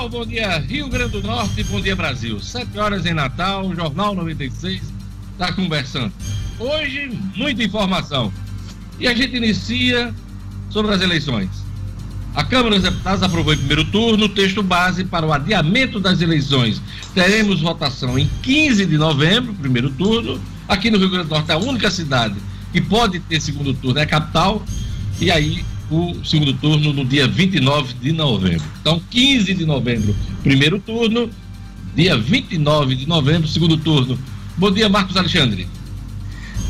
Natal, bom dia Rio Grande do Norte, bom dia Brasil. Sete horas em Natal, Jornal 96 está conversando. Hoje, muita informação. E a gente inicia sobre as eleições. A Câmara dos Deputados aprovou em primeiro turno o texto base para o adiamento das eleições. Teremos votação em 15 de novembro, primeiro turno. Aqui no Rio Grande do Norte, a única cidade que pode ter segundo turno é a capital. E aí, o segundo turno no dia 29 de novembro. Então, 15 de novembro, primeiro turno. Dia 29 de novembro, segundo turno. Bom dia, Marcos Alexandre.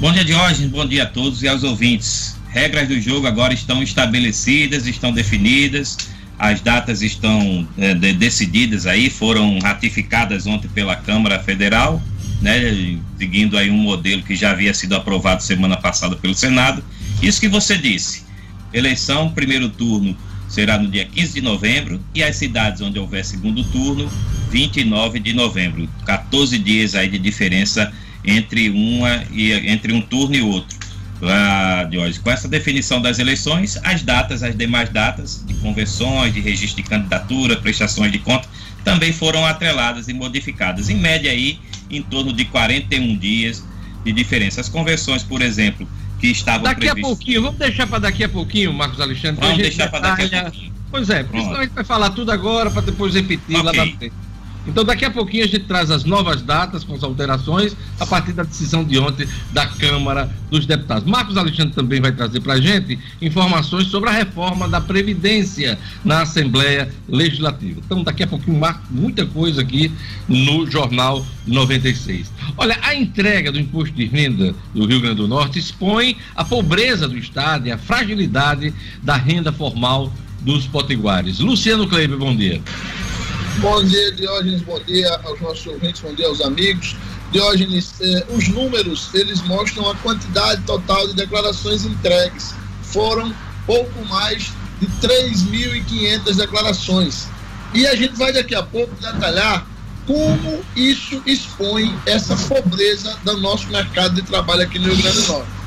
Bom dia, Diógenes. Bom dia a todos e aos ouvintes regras do jogo agora estão estabelecidas, estão definidas, as datas estão é, de, decididas aí, foram ratificadas ontem pela Câmara Federal, né, seguindo aí um modelo que já havia sido aprovado semana passada pelo Senado. Isso que você disse, eleição, primeiro turno será no dia 15 de novembro e as cidades onde houver segundo turno, 29 de novembro. 14 dias aí de diferença entre uma e entre um turno e outro lá de hoje. Com essa definição das eleições, as datas, as demais datas de convenções, de registro de candidatura, prestações de conta, também foram atreladas e modificadas. Em média aí, em torno de 41 dias de diferença. As convenções, por exemplo, que estavam Daqui previstas... a pouquinho, vamos deixar para daqui a pouquinho, Marcos Alexandre. Vamos deixar para daqui a pouquinho. Pois é, porque senão a gente vai falar tudo agora para depois repetir okay. lá na frente. Então, daqui a pouquinho a gente traz as novas datas com as alterações a partir da decisão de ontem da Câmara dos Deputados. Marcos Alexandre também vai trazer para a gente informações sobre a reforma da Previdência na Assembleia Legislativa. Então, daqui a pouquinho, Marcos, muita coisa aqui no Jornal 96. Olha, a entrega do imposto de renda do Rio Grande do Norte expõe a pobreza do Estado e a fragilidade da renda formal dos potiguares. Luciano Kleber, bom dia. Bom dia, Diógenes, bom dia aos nossos ouvintes, bom dia aos amigos. Diógenes, eh, os números, eles mostram a quantidade total de declarações entregues. Foram pouco mais de 3.500 declarações. E a gente vai daqui a pouco detalhar como isso expõe essa pobreza do nosso mercado de trabalho aqui no Rio Grande do Norte.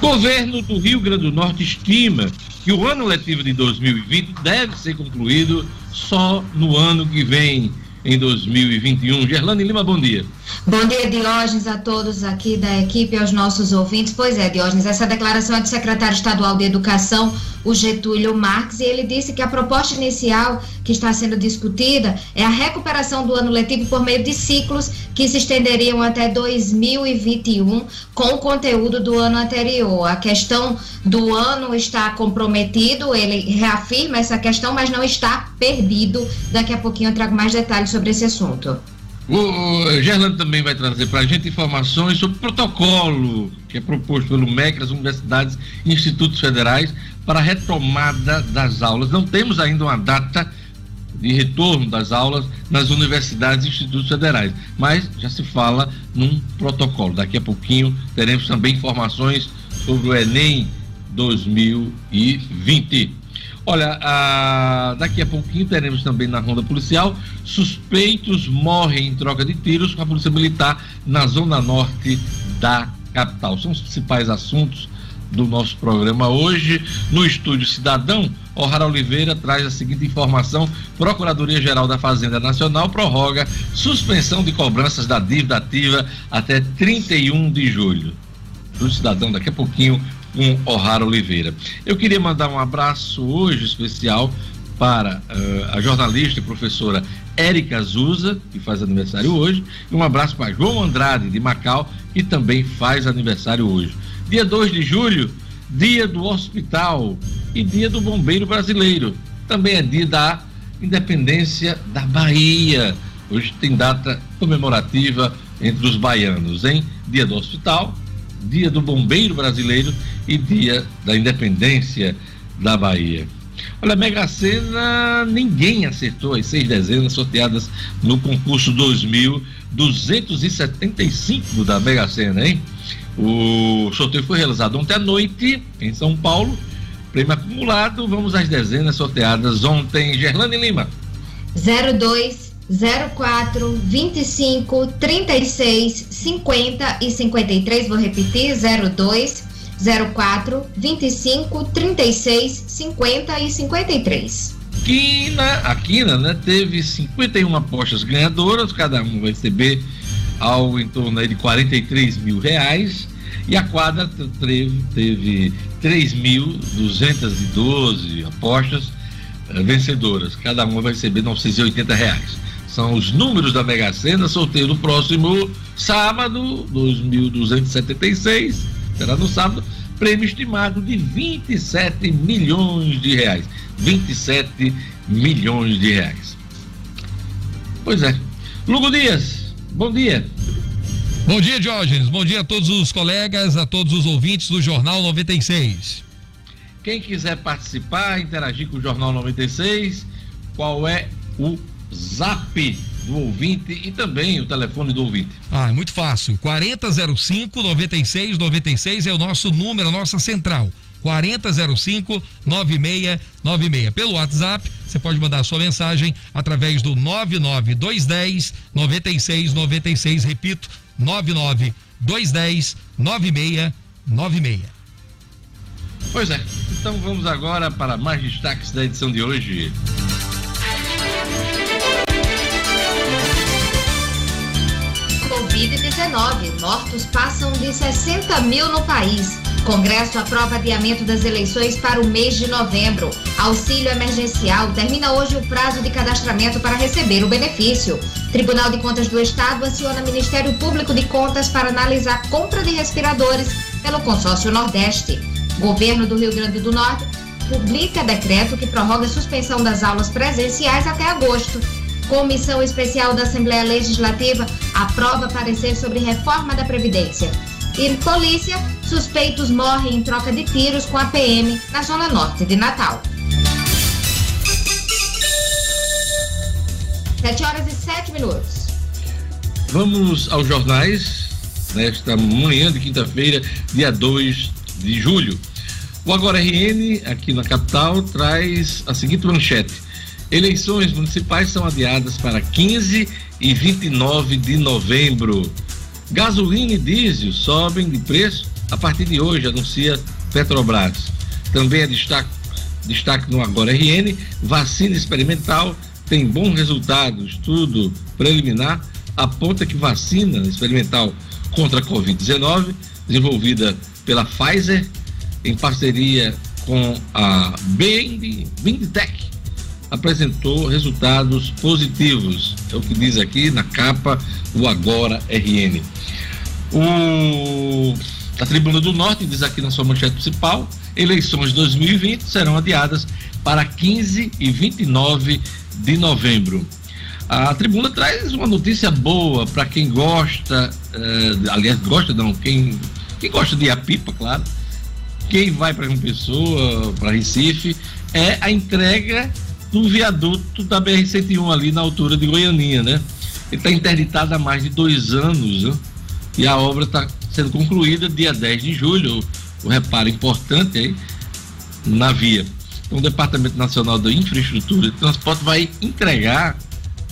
Governo do Rio Grande do Norte estima que o ano letivo de 2020 deve ser concluído só no ano que vem, em 2021. Gerlane Lima, bom dia. Bom dia, Diógenes, a todos aqui da equipe aos nossos ouvintes. Pois é, Diógenes, essa declaração é do secretário estadual de Educação, o Getúlio Marques, e ele disse que a proposta inicial que está sendo discutida é a recuperação do ano letivo por meio de ciclos que se estenderiam até 2021 com o conteúdo do ano anterior. A questão do ano está comprometido, ele reafirma essa questão, mas não está perdido. Daqui a pouquinho eu trago mais detalhes sobre esse assunto. O Gerlando também vai trazer para a gente informações sobre o protocolo que é proposto pelo MEC, as universidades e institutos federais, para a retomada das aulas. Não temos ainda uma data de retorno das aulas nas universidades e institutos federais, mas já se fala num protocolo. Daqui a pouquinho teremos também informações sobre o Enem 2020. Olha, a... daqui a pouquinho teremos também na ronda policial suspeitos morrem em troca de tiros com a polícia militar na zona norte da capital. São os principais assuntos do nosso programa hoje. No estúdio Cidadão, O'Hara Oliveira traz a seguinte informação: Procuradoria-Geral da Fazenda Nacional prorroga suspensão de cobranças da dívida ativa até 31 de julho. Do Cidadão, daqui a pouquinho com O'Hara Oliveira. Eu queria mandar um abraço hoje especial para uh, a jornalista e professora Érica Zuza, que faz aniversário hoje, e um abraço para João Andrade, de Macau, que também faz aniversário hoje. Dia 2 de julho, dia do hospital e dia do bombeiro brasileiro. Também é dia da independência da Bahia. Hoje tem data comemorativa entre os baianos, hein? Dia do hospital Dia do Bombeiro Brasileiro e Dia da Independência da Bahia. Olha, Mega Sena, ninguém acertou as seis dezenas sorteadas no concurso 2275 da Mega Sena, hein? O sorteio foi realizado ontem à noite em São Paulo. Prêmio acumulado, vamos às dezenas sorteadas ontem. Gerlane Lima. 02 04 25 36 50 e 53. Vou repetir: 02 04 25 36 50 e 53. quina, a quina, né, teve 51 apostas ganhadoras, cada um vai receber algo em torno aí de 43 mil reais. E a quadra teve, teve 3.212 apostas uh, vencedoras. Cada uma vai receber 980 reais. São os números da Mega Sena, sorteio no próximo sábado, 2.276, será no sábado, prêmio estimado de 27 milhões de reais. 27 milhões de reais. Pois é. Lugo Dias, bom dia. Bom dia, Diógenes. Bom dia a todos os colegas, a todos os ouvintes do Jornal 96. Quem quiser participar, interagir com o Jornal 96, qual é o zap do ouvinte e também o telefone do ouvinte? Ah, é muito fácil. 4005 9696 é o nosso número, a nossa central. 4005 9696. Pelo WhatsApp, você pode mandar a sua mensagem através do 99210 9696. Repito, 99210 9696. Pois é, então vamos agora para mais destaques da edição de hoje. Covid-19. Mortos passam de 60 mil no país. Congresso aprova adiamento das eleições para o mês de novembro. Auxílio emergencial termina hoje o prazo de cadastramento para receber o benefício. Tribunal de Contas do Estado aciona Ministério Público de Contas para analisar compra de respiradores pelo consórcio Nordeste. Governo do Rio Grande do Norte publica decreto que prorroga a suspensão das aulas presenciais até agosto. Comissão Especial da Assembleia Legislativa aprova parecer sobre reforma da Previdência. E polícia, suspeitos morrem em troca de tiros com a PM na zona norte de Natal. 7 horas e 7 minutos. Vamos aos jornais nesta manhã de quinta-feira, dia 2 de julho. O Agora RN, aqui na capital, traz a seguinte manchete: Eleições municipais são adiadas para 15 e 29 de novembro. Gasolina e diesel sobem de preço a partir de hoje, anuncia Petrobras. Também é destaque, destaque no Agora RN, vacina experimental tem bom resultado. Estudo preliminar aponta que vacina experimental contra a Covid-19, desenvolvida pela Pfizer em parceria com a BindTech, apresentou resultados positivos. É o que diz aqui na capa o Agora RN. O, a Tribuna do Norte diz aqui na sua manchete principal: eleições 2020 serão adiadas para 15 e 29 de novembro. A tribuna traz uma notícia boa para quem gosta, eh, aliás, gosta não, quem, quem gosta de pipa, claro. Quem vai para uma pessoa, para Recife, é a entrega do viaduto da BR-101 ali na altura de Goianinha, né? Ele está interditado há mais de dois anos né? e a obra está sendo concluída dia 10 de julho. O reparo importante aí na via. Então, o Departamento Nacional da Infraestrutura e Transporte vai entregar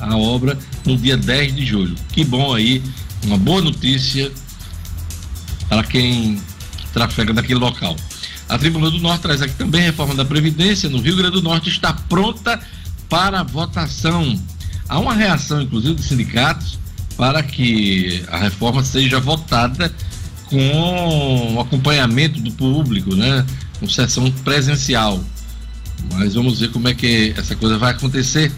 a obra no dia 10 de julho. Que bom aí, uma boa notícia para quem trafega naquele local. A Tribuna do Norte traz aqui também a reforma da Previdência no Rio Grande do Norte está pronta para votação. Há uma reação, inclusive, dos sindicatos para que a reforma seja votada com acompanhamento do público, né? Com sessão presencial. Mas vamos ver como é que essa coisa vai acontecer.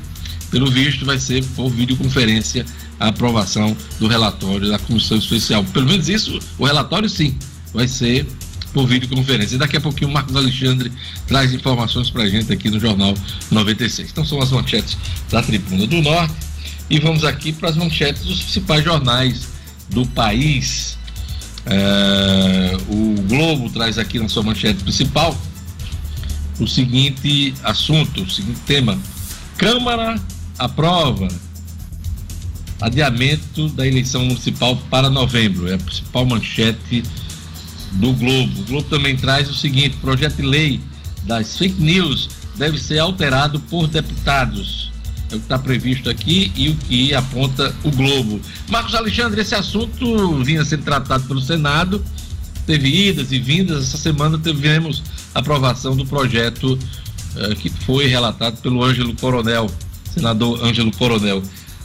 Pelo visto, vai ser por videoconferência a aprovação do relatório da Comissão Especial. Pelo menos isso, o relatório sim, vai ser por videoconferência. E daqui a pouquinho o Marcos Alexandre traz informações para a gente aqui no Jornal 96. Então são as manchetes da Tribuna do Norte. E vamos aqui para as manchetes dos principais jornais do país. É, o Globo traz aqui na sua manchete principal o seguinte assunto, o seguinte tema: Câmara aprova adiamento da eleição municipal para novembro. É a principal manchete do Globo. O Globo também traz o seguinte: projeto de lei das fake news deve ser alterado por deputados. É o que está previsto aqui e o que aponta o Globo. Marcos Alexandre, esse assunto vinha sendo tratado pelo Senado, teve idas e vindas. Essa semana tivemos aprovação do projeto uh, que foi relatado pelo Ângelo Coronel, senador Ângelo Coronel.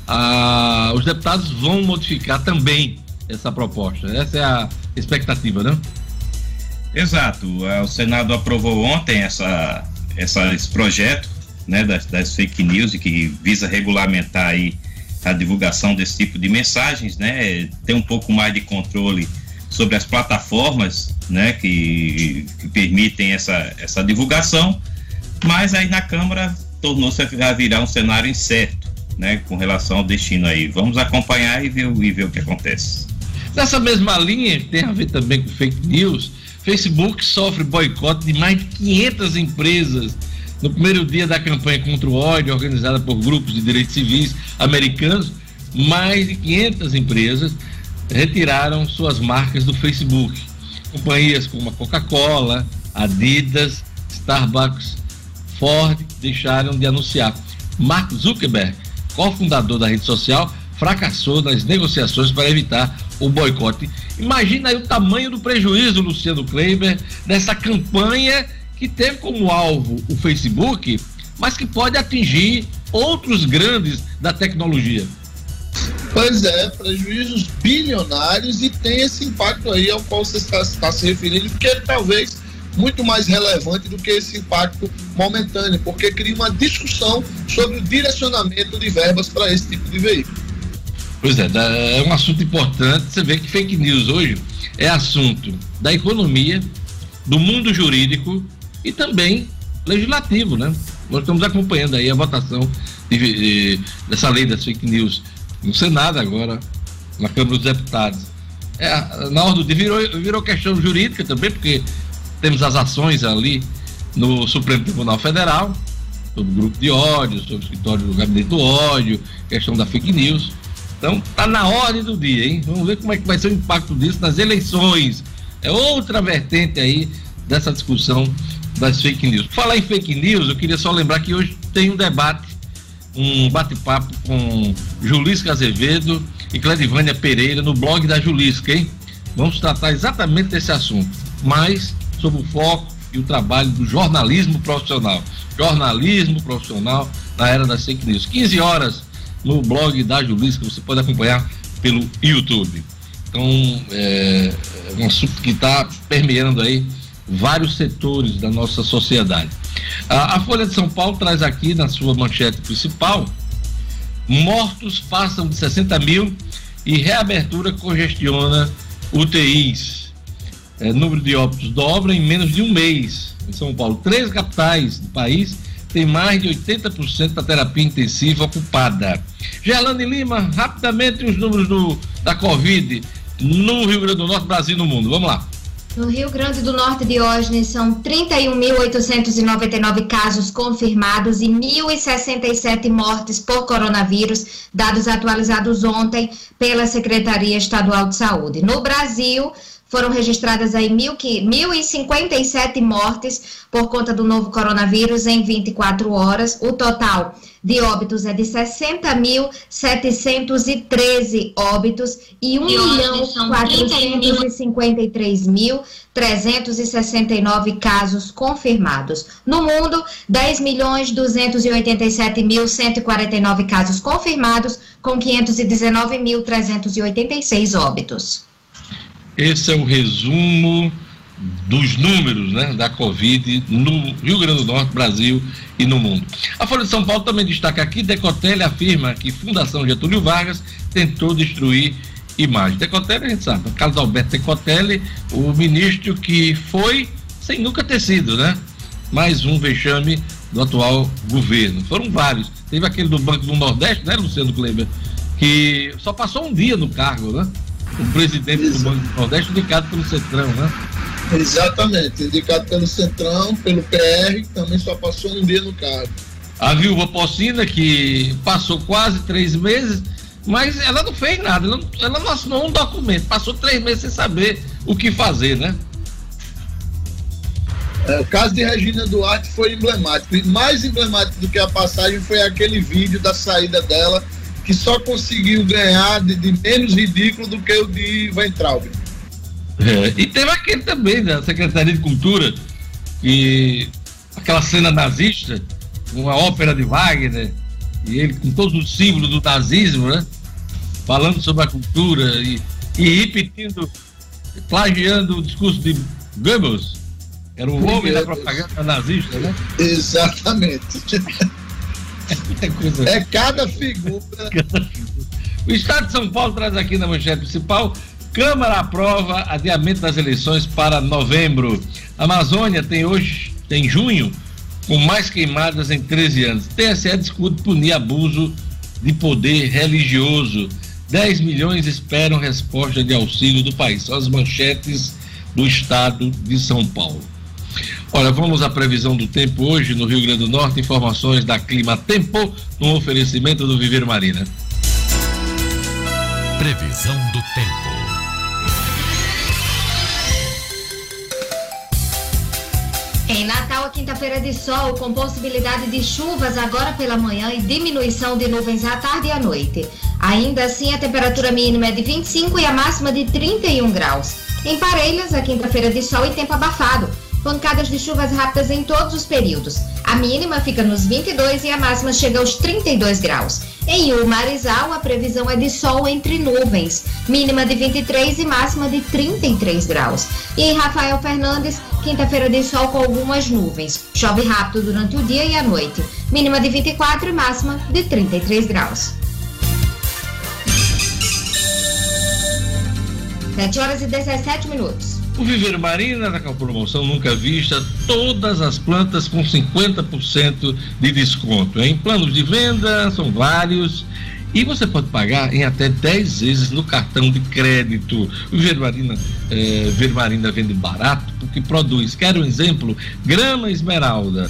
Ah, os deputados vão modificar também essa proposta. Essa é a expectativa, né? Exato. É, o Senado aprovou ontem essa, essa, esse projeto né, das, das fake news e que visa regulamentar aí a divulgação desse tipo de mensagens, né? Ter um pouco mais de controle sobre as plataformas, né? Que, que permitem essa, essa divulgação, mas aí na Câmara tornou-se a virar um cenário incerto, né? Com relação ao destino aí. Vamos acompanhar e ver, e ver o que acontece. Nessa mesma linha, tem a ver também com fake news, Facebook sofre boicote de mais de 500 empresas no primeiro dia da campanha contra o ódio, organizada por grupos de direitos civis americanos, mais de 500 empresas retiraram suas marcas do Facebook. Companhias como a Coca-Cola, Adidas, Starbucks, Ford deixaram de anunciar. Mark Zuckerberg, cofundador da rede social, fracassou nas negociações para evitar o boicote. Imagina aí o tamanho do prejuízo, Luciano Kleiber, nessa campanha que teve como alvo o Facebook, mas que pode atingir outros grandes da tecnologia. Pois é, prejuízos bilionários e tem esse impacto aí ao qual você está, está se referindo, que é talvez muito mais relevante do que esse impacto momentâneo, porque cria uma discussão sobre o direcionamento de verbas para esse tipo de veículo. Pois é, é um assunto importante. Você vê que fake news hoje é assunto da economia, do mundo jurídico e também legislativo, né? Nós estamos acompanhando aí a votação de, de, dessa lei das fake news no Senado agora, na Câmara dos Deputados. É, na ordem de virou, virou questão jurídica também, porque temos as ações ali no Supremo Tribunal Federal, sobre o grupo de ódio, sobre o escritório do gabinete do ódio, questão da fake news. Então, está na ordem do dia, hein? Vamos ver como é que vai ser o impacto disso nas eleições. É outra vertente aí dessa discussão das fake news. Falar em fake news, eu queria só lembrar que hoje tem um debate, um bate-papo com Julisca Azevedo e Cledivânia Pereira no blog da Julisca, hein? Vamos tratar exatamente desse assunto, mas sobre o foco e o trabalho do jornalismo profissional. Jornalismo profissional na era das fake news. 15 horas no blog da Julisca, você pode acompanhar pelo YouTube. Então, é, é um assunto que está permeando aí vários setores da nossa sociedade. A, a, Folha de São Paulo traz aqui na sua manchete principal: mortos passam de 60 mil e reabertura congestiona UTIs. É, número de óbitos dobra em menos de um mês. Em São Paulo, três capitais do país têm mais de 80% da terapia intensiva ocupada. Gerlane Lima, rapidamente os números do, da Covid no Rio Grande do Norte, Brasil e no mundo. Vamos lá. No Rio Grande do Norte, Diógenes, são 31.899 casos confirmados e 1.067 mortes por coronavírus, dados atualizados ontem pela Secretaria Estadual de Saúde. No Brasil, foram registradas aí 1.057 mortes por conta do novo coronavírus em 24 horas. O total de óbitos é de 60.713 óbitos e 1.453.369 casos confirmados. No mundo, 10.287.149 casos confirmados, com 519.386 óbitos. Esse é o resumo dos números né, da Covid no Rio Grande do Norte, Brasil e no mundo. A Folha de São Paulo também destaca aqui: Decotelli afirma que Fundação Getúlio Vargas tentou destruir imagem. Decotelli, a gente sabe, Carlos Alberto Decotelli, o ministro que foi sem nunca ter sido, né? Mais um vexame do atual governo. Foram vários. Teve aquele do Banco do Nordeste, né, Luciano Kleber? Que só passou um dia no cargo, né? O presidente Exato. do Banco do Nordeste, indicado pelo Centrão, né? Exatamente, indicado pelo Centrão, pelo PR, que também só passou um dia no cargo. A viúva Pocina, que passou quase três meses, mas ela não fez nada, ela não, ela não assinou um documento, passou três meses sem saber o que fazer, né? É, o caso de Regina Duarte foi emblemático. E mais emblemático do que a passagem foi aquele vídeo da saída dela que só conseguiu ganhar de, de menos ridículo do que o de Weintraub. É, e teve aquele também da Secretaria de Cultura, que aquela cena nazista, uma ópera de Wagner, e ele com todos os símbolos do nazismo, né? Falando sobre a cultura e, e repetindo, plagiando o discurso de Goebbels, era o homem da propaganda nazista, né? Exatamente. É, cada figura. O Estado de São Paulo traz aqui na manchete principal Câmara aprova adiamento das eleições para novembro. A Amazônia tem hoje, tem junho, com mais queimadas em 13 anos. TSE discute punir abuso de poder religioso. 10 milhões esperam resposta de auxílio do país. São as manchetes do estado de São Paulo. Olha, vamos à previsão do tempo hoje no Rio Grande do Norte. Informações da Clima Tempo, no oferecimento do Viver Marina. Previsão do tempo. Em Natal, quinta-feira de sol, com possibilidade de chuvas agora pela manhã e diminuição de nuvens à tarde e à noite. Ainda assim, a temperatura mínima é de 25 e a máxima de 31 graus. Em Parelhas, a quinta-feira de sol e tempo abafado pancadas de chuvas rápidas em todos os períodos. A mínima fica nos 22 e a máxima chega aos 32 graus. Em Umarizal, a previsão é de sol entre nuvens, mínima de 23 e máxima de 33 graus. E em Rafael Fernandes, quinta-feira de sol com algumas nuvens. Chove rápido durante o dia e a noite, mínima de 24 e máxima de 33 graus. 7 horas e 17 minutos. O Viveiro Marina está com promoção nunca vista, todas as plantas com 50% de desconto. Em planos de venda, são vários. E você pode pagar em até 10 vezes no cartão de crédito. O Viveiro Marina, é, Marina vende barato porque produz, quero um exemplo, grama esmeralda,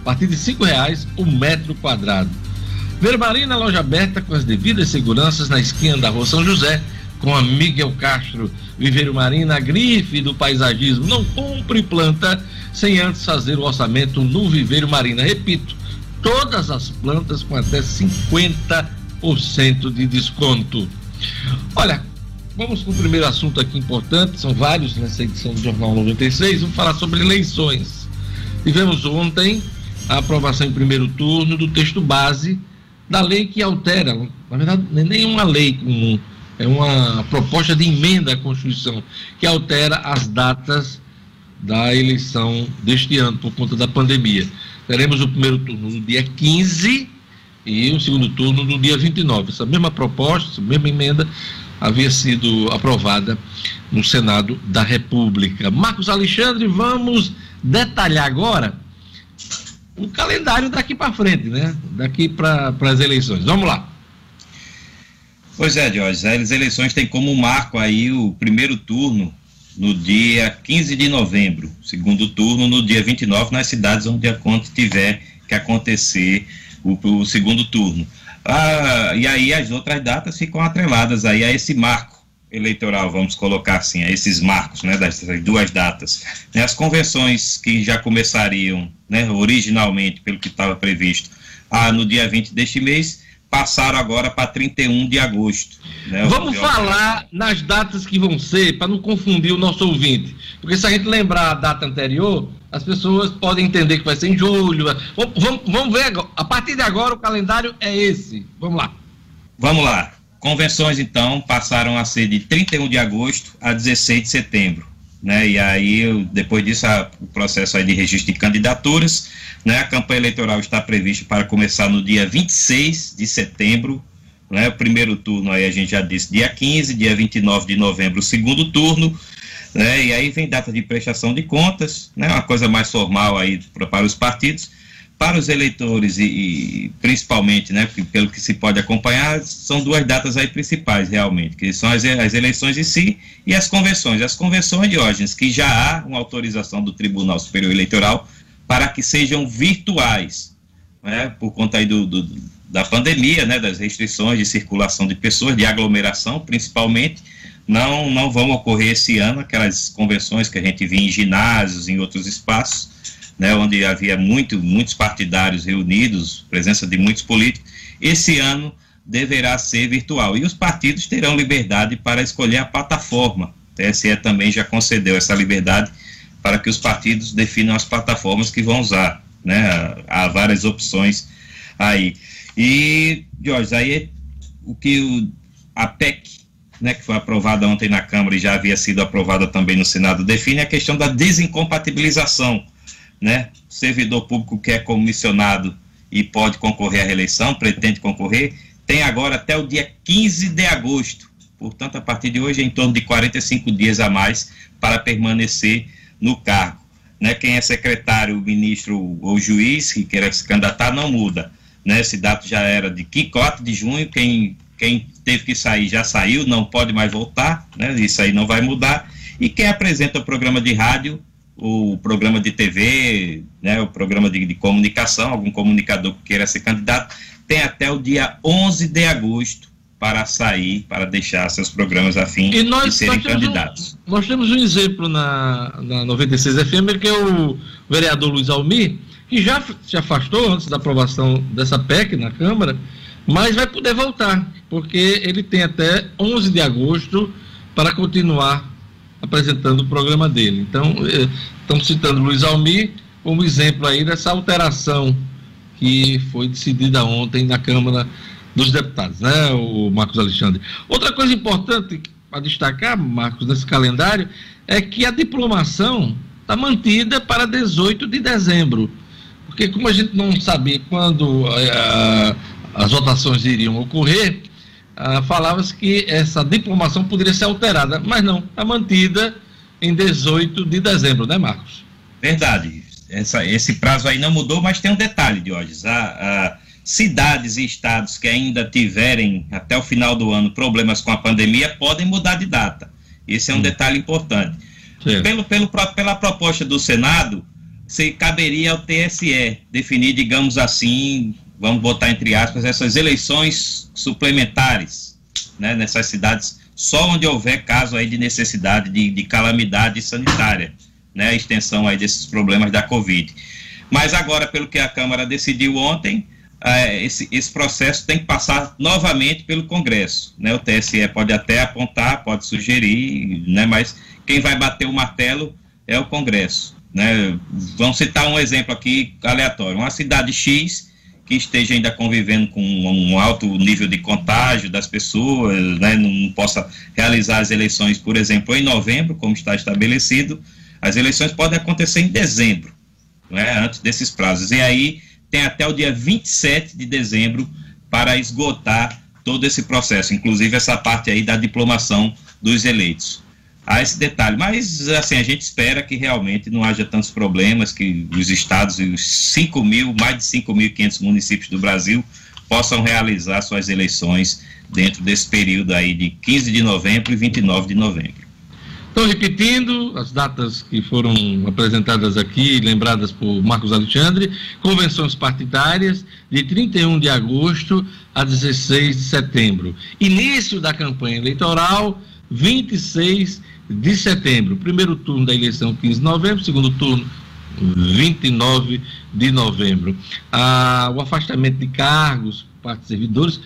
a partir de cinco reais o metro quadrado. Vermarina, loja aberta com as devidas seguranças na esquina da rua São José, com a Miguel Castro, Viveiro Marina, a grife do paisagismo. Não compre planta sem antes fazer o orçamento no Viveiro Marina. Repito, todas as plantas com até 50% de desconto. Olha, vamos para o primeiro assunto aqui importante, são vários nessa edição do Jornal 96, vamos falar sobre eleições. Tivemos ontem a aprovação em primeiro turno do texto base da lei que altera, na verdade, nem uma lei comum, é uma proposta de emenda à Constituição que altera as datas da eleição deste ano por conta da pandemia. Teremos o primeiro turno no dia 15 e o segundo turno no dia 29. Essa mesma proposta, essa mesma emenda havia sido aprovada no Senado da República. Marcos Alexandre, vamos detalhar agora o calendário daqui para frente, né? Daqui para as eleições. Vamos lá. Pois é, Jorge, as eleições têm como marco aí o primeiro turno no dia 15 de novembro, segundo turno no dia 29 nas cidades onde a conta tiver que acontecer o, o segundo turno. Ah, e aí as outras datas ficam atreladas aí a esse marco eleitoral, vamos colocar assim, a esses marcos, né, dessas duas datas. Né, as convenções que já começariam, né, originalmente, pelo que estava previsto, ah, no dia 20 deste mês, passaram agora para 31 de agosto. Né, Vamos falar nas datas que vão ser, para não confundir o nosso ouvinte. Porque se a gente lembrar a data anterior, as pessoas podem entender que vai ser em julho. Vamos, vamos ver, agora. a partir de agora o calendário é esse. Vamos lá. Vamos lá. Convenções, então, passaram a ser de 31 de agosto a 16 de setembro. Né? E aí, depois disso, o processo aí de registro de candidaturas, né? A campanha eleitoral está prevista para começar no dia 26 de setembro, né? O primeiro turno aí a gente já disse dia 15, dia 29 de novembro, o segundo turno, né? E aí vem data de prestação de contas, né? Uma coisa mais formal aí para os partidos para os eleitores e, e, principalmente, né, pelo que se pode acompanhar, são duas datas aí principais realmente, que são as, as eleições em si e as convenções. As convenções, Diógenes, que já há uma autorização do Tribunal Superior Eleitoral para que sejam virtuais, né, por conta aí do, do, da pandemia, né, das restrições de circulação de pessoas, de aglomeração principalmente, não, não vão ocorrer esse ano aquelas convenções que a gente via em ginásios, em outros espaços, né, onde havia muito, muitos partidários reunidos, presença de muitos políticos, esse ano deverá ser virtual. E os partidos terão liberdade para escolher a plataforma. O TSE também já concedeu essa liberdade para que os partidos definam as plataformas que vão usar, né? Há várias opções aí. E, Jorge, aí o que o, a PEC, né, que foi aprovada ontem na Câmara e já havia sido aprovada também no Senado, define a questão da desincompatibilização, né? Servidor público que é comissionado e pode concorrer à reeleição, pretende concorrer, tem agora até o dia 15 de agosto. Portanto, a partir de hoje, é em torno de 45 dias a mais para permanecer no cargo. Né? Quem é secretário, ministro ou juiz que queira se candidatar não muda. Né? Esse dado já era de 4 de junho, quem, quem teve que sair já saiu, não pode mais voltar, né? isso aí não vai mudar. E quem apresenta o programa de rádio, o programa de TV, né, o programa de, de comunicação, algum comunicador que queira ser candidato, tem até o dia 11 de agosto para sair, para deixar seus programas a fim nós, de serem candidatos. Um, nós temos um exemplo na, na 96 FM, que é o vereador Luiz Almir, que já se afastou antes da aprovação dessa PEC na Câmara, mas vai poder voltar, porque ele tem até 11 de agosto para continuar apresentando o programa dele. Então, eh, estamos citando Luiz Almir como exemplo aí dessa alteração que foi decidida ontem na Câmara dos Deputados, né, o Marcos Alexandre. Outra coisa importante para destacar, Marcos, nesse calendário, é que a diplomação está mantida para 18 de dezembro. Porque como a gente não sabia quando uh, as votações iriam ocorrer, uh, falava-se que essa diplomação poderia ser alterada, mas não, está mantida em 18 de dezembro, né, Marcos? Verdade. Essa, esse prazo aí não mudou, mas tem um detalhe, Diógenes. A, a, cidades e estados que ainda tiverem até o final do ano problemas com a pandemia podem mudar de data. Esse é um hum. detalhe importante. Pelo, pelo, pela proposta do Senado, se caberia ao TSE definir, digamos assim, vamos botar entre aspas, essas eleições suplementares né, nessas cidades, só onde houver caso aí de necessidade de, de calamidade sanitária, né, a extensão aí desses problemas da Covid. Mas agora, pelo que a Câmara decidiu ontem, é, esse, esse processo tem que passar novamente pelo Congresso. Né? O TSE pode até apontar, pode sugerir, né? mas quem vai bater o martelo é o Congresso. Né? Vamos citar um exemplo aqui aleatório: uma cidade X que esteja ainda convivendo com um alto nível de contágio das pessoas, né? não possa realizar as eleições, por exemplo, em novembro, como está estabelecido, as eleições podem acontecer em dezembro, né? antes desses prazos. E aí tem até o dia 27 de dezembro para esgotar todo esse processo, inclusive essa parte aí da diplomação dos eleitos. Há esse detalhe, mas assim, a gente espera que realmente não haja tantos problemas, que os estados e os 5 mil, mais de 5.500 municípios do Brasil possam realizar suas eleições dentro desse período aí de 15 de novembro e 29 de novembro. Então, repetindo as datas que foram apresentadas aqui, lembradas por Marcos Alexandre, convenções partidárias de 31 de agosto a 16 de setembro. Início da campanha eleitoral, 26 de setembro. Primeiro turno da eleição, 15 de novembro, segundo turno, 29 de novembro. Ah, o afastamento de cargos parte de servidores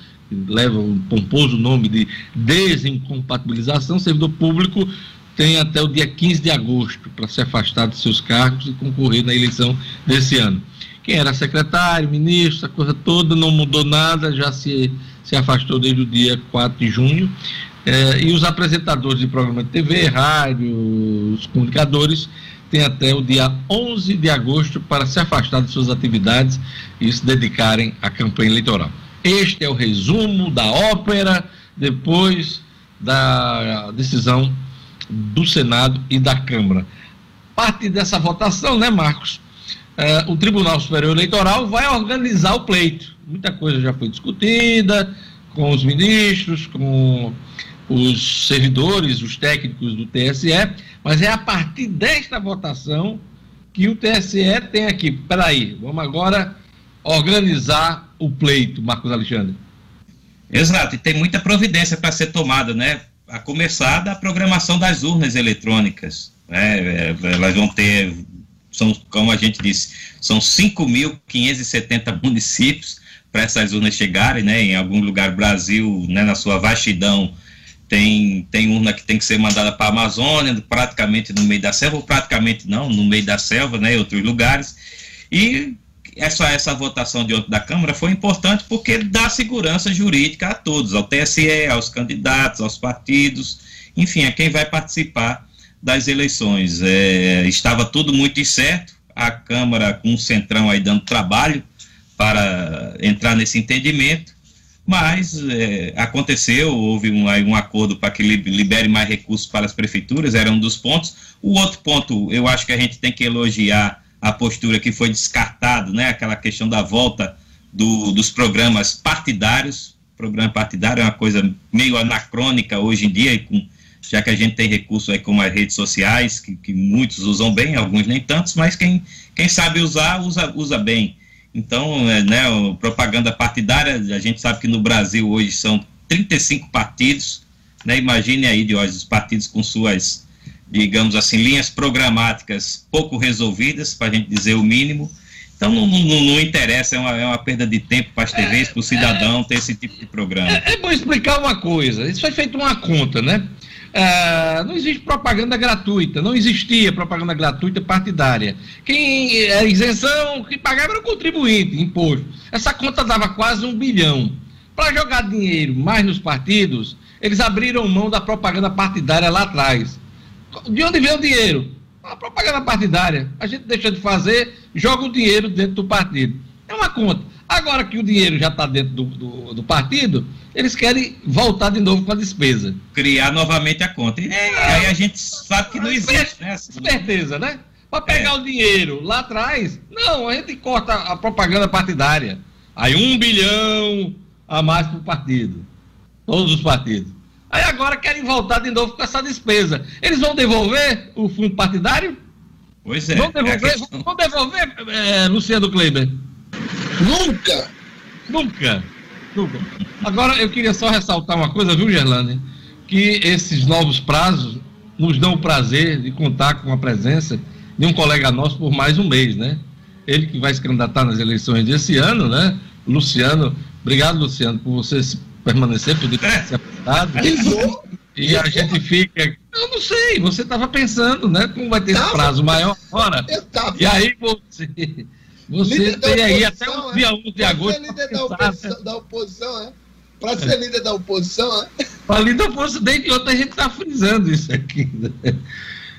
leva o pomposo nome de desincompatibilização, servidor público tem até o dia 15 de agosto para se afastar de seus cargos e concorrer na eleição desse ano. Quem era secretário, ministro, a coisa toda, não mudou nada, já se, se afastou desde o dia 4 de junho. Eh, e os apresentadores de programa de TV, rádio, os comunicadores, têm até o dia 11 de agosto para se afastar de suas atividades e se dedicarem à campanha eleitoral. Este é o resumo da ópera depois da decisão do Senado e da Câmara. Parte dessa votação, né, Marcos? É, o Tribunal Superior Eleitoral vai organizar o pleito. Muita coisa já foi discutida com os ministros, com os servidores, os técnicos do TSE, mas é a partir desta votação que o TSE tem aqui. Peraí, vamos agora organizar o pleito, Marcos Alexandre. Exato, e tem muita providência para ser tomada, né? a começar da programação das urnas eletrônicas. Né? É, elas vão ter, são, como a gente disse, são 5.570 municípios para essas urnas chegarem, né? em algum lugar do Brasil, né, na sua vastidão, tem, tem urna que tem que ser mandada para a Amazônia, praticamente no meio da selva, ou praticamente não, no meio da selva, né, em outros lugares. E essa, essa votação de da Câmara foi importante porque dá segurança jurídica a todos, ao TSE, aos candidatos, aos partidos, enfim, a quem vai participar das eleições. É, estava tudo muito incerto, a Câmara com o Centrão aí dando trabalho para entrar nesse entendimento, mas é, aconteceu, houve um, um acordo para que libere mais recursos para as prefeituras, era um dos pontos. O outro ponto, eu acho que a gente tem que elogiar a postura que foi descartado, né, aquela questão da volta do, dos programas partidários. Programa partidário é uma coisa meio anacrônica hoje em dia, com, já que a gente tem recursos aí como as redes sociais, que, que muitos usam bem, alguns nem tantos, mas quem, quem sabe usar, usa, usa bem. Então, é, né, propaganda partidária, a gente sabe que no Brasil hoje são 35 partidos, né, imagine aí, de hoje, os partidos com suas digamos assim, linhas programáticas pouco resolvidas, para a gente dizer o mínimo. Então não, não, não interessa, é uma, é uma, perda de tempo para as TVs, para o cidadão ter esse tipo de programa. É, é, bom explicar uma coisa, isso foi feito uma conta, né? É, não existe propaganda gratuita, não existia propaganda gratuita partidária. Quem é isenção, quem pagava era o contribuinte, imposto. Essa conta dava quase um bilhão. Para jogar dinheiro mais nos partidos, eles abriram mão da propaganda partidária lá atrás. De onde vem o dinheiro? A propaganda partidária. A gente deixa de fazer, joga o dinheiro dentro do partido. É uma conta. Agora que o dinheiro já está dentro do, do, do, partido, eles querem voltar de novo com a despesa. Criar novamente a conta. E é, aí a gente sabe que não existe, né? Certeza, né? Para pegar é. o dinheiro lá atrás, não, a gente corta a propaganda partidária. Aí um bilhão a mais para o partido. Todos os partidos. Aí agora querem voltar de novo com essa despesa. Eles vão devolver o fundo partidário? Pois é. Vão devolver, é vão devolver é, Luciano Kleber? Nunca! Nunca! Nunca. Agora eu queria só ressaltar uma coisa, viu, Gerlane? Que esses novos prazos nos dão o prazer de contar com a presença de um colega nosso por mais um mês, né? Ele que vai se candidatar nas eleições desse ano, né? Luciano, obrigado, Luciano, por você permanecer, poder ser apresentado. E a gente fica. Eu não sei, você estava pensando, né? Como vai ter esse prazo maior agora? E aí você. Você tem aí até o dia 1 de agosto. Para ser líder da oposição, da oposição é? Para ser líder da oposição, é? Para líder da oposição, desde ontem a gente está frisando isso aqui. Né?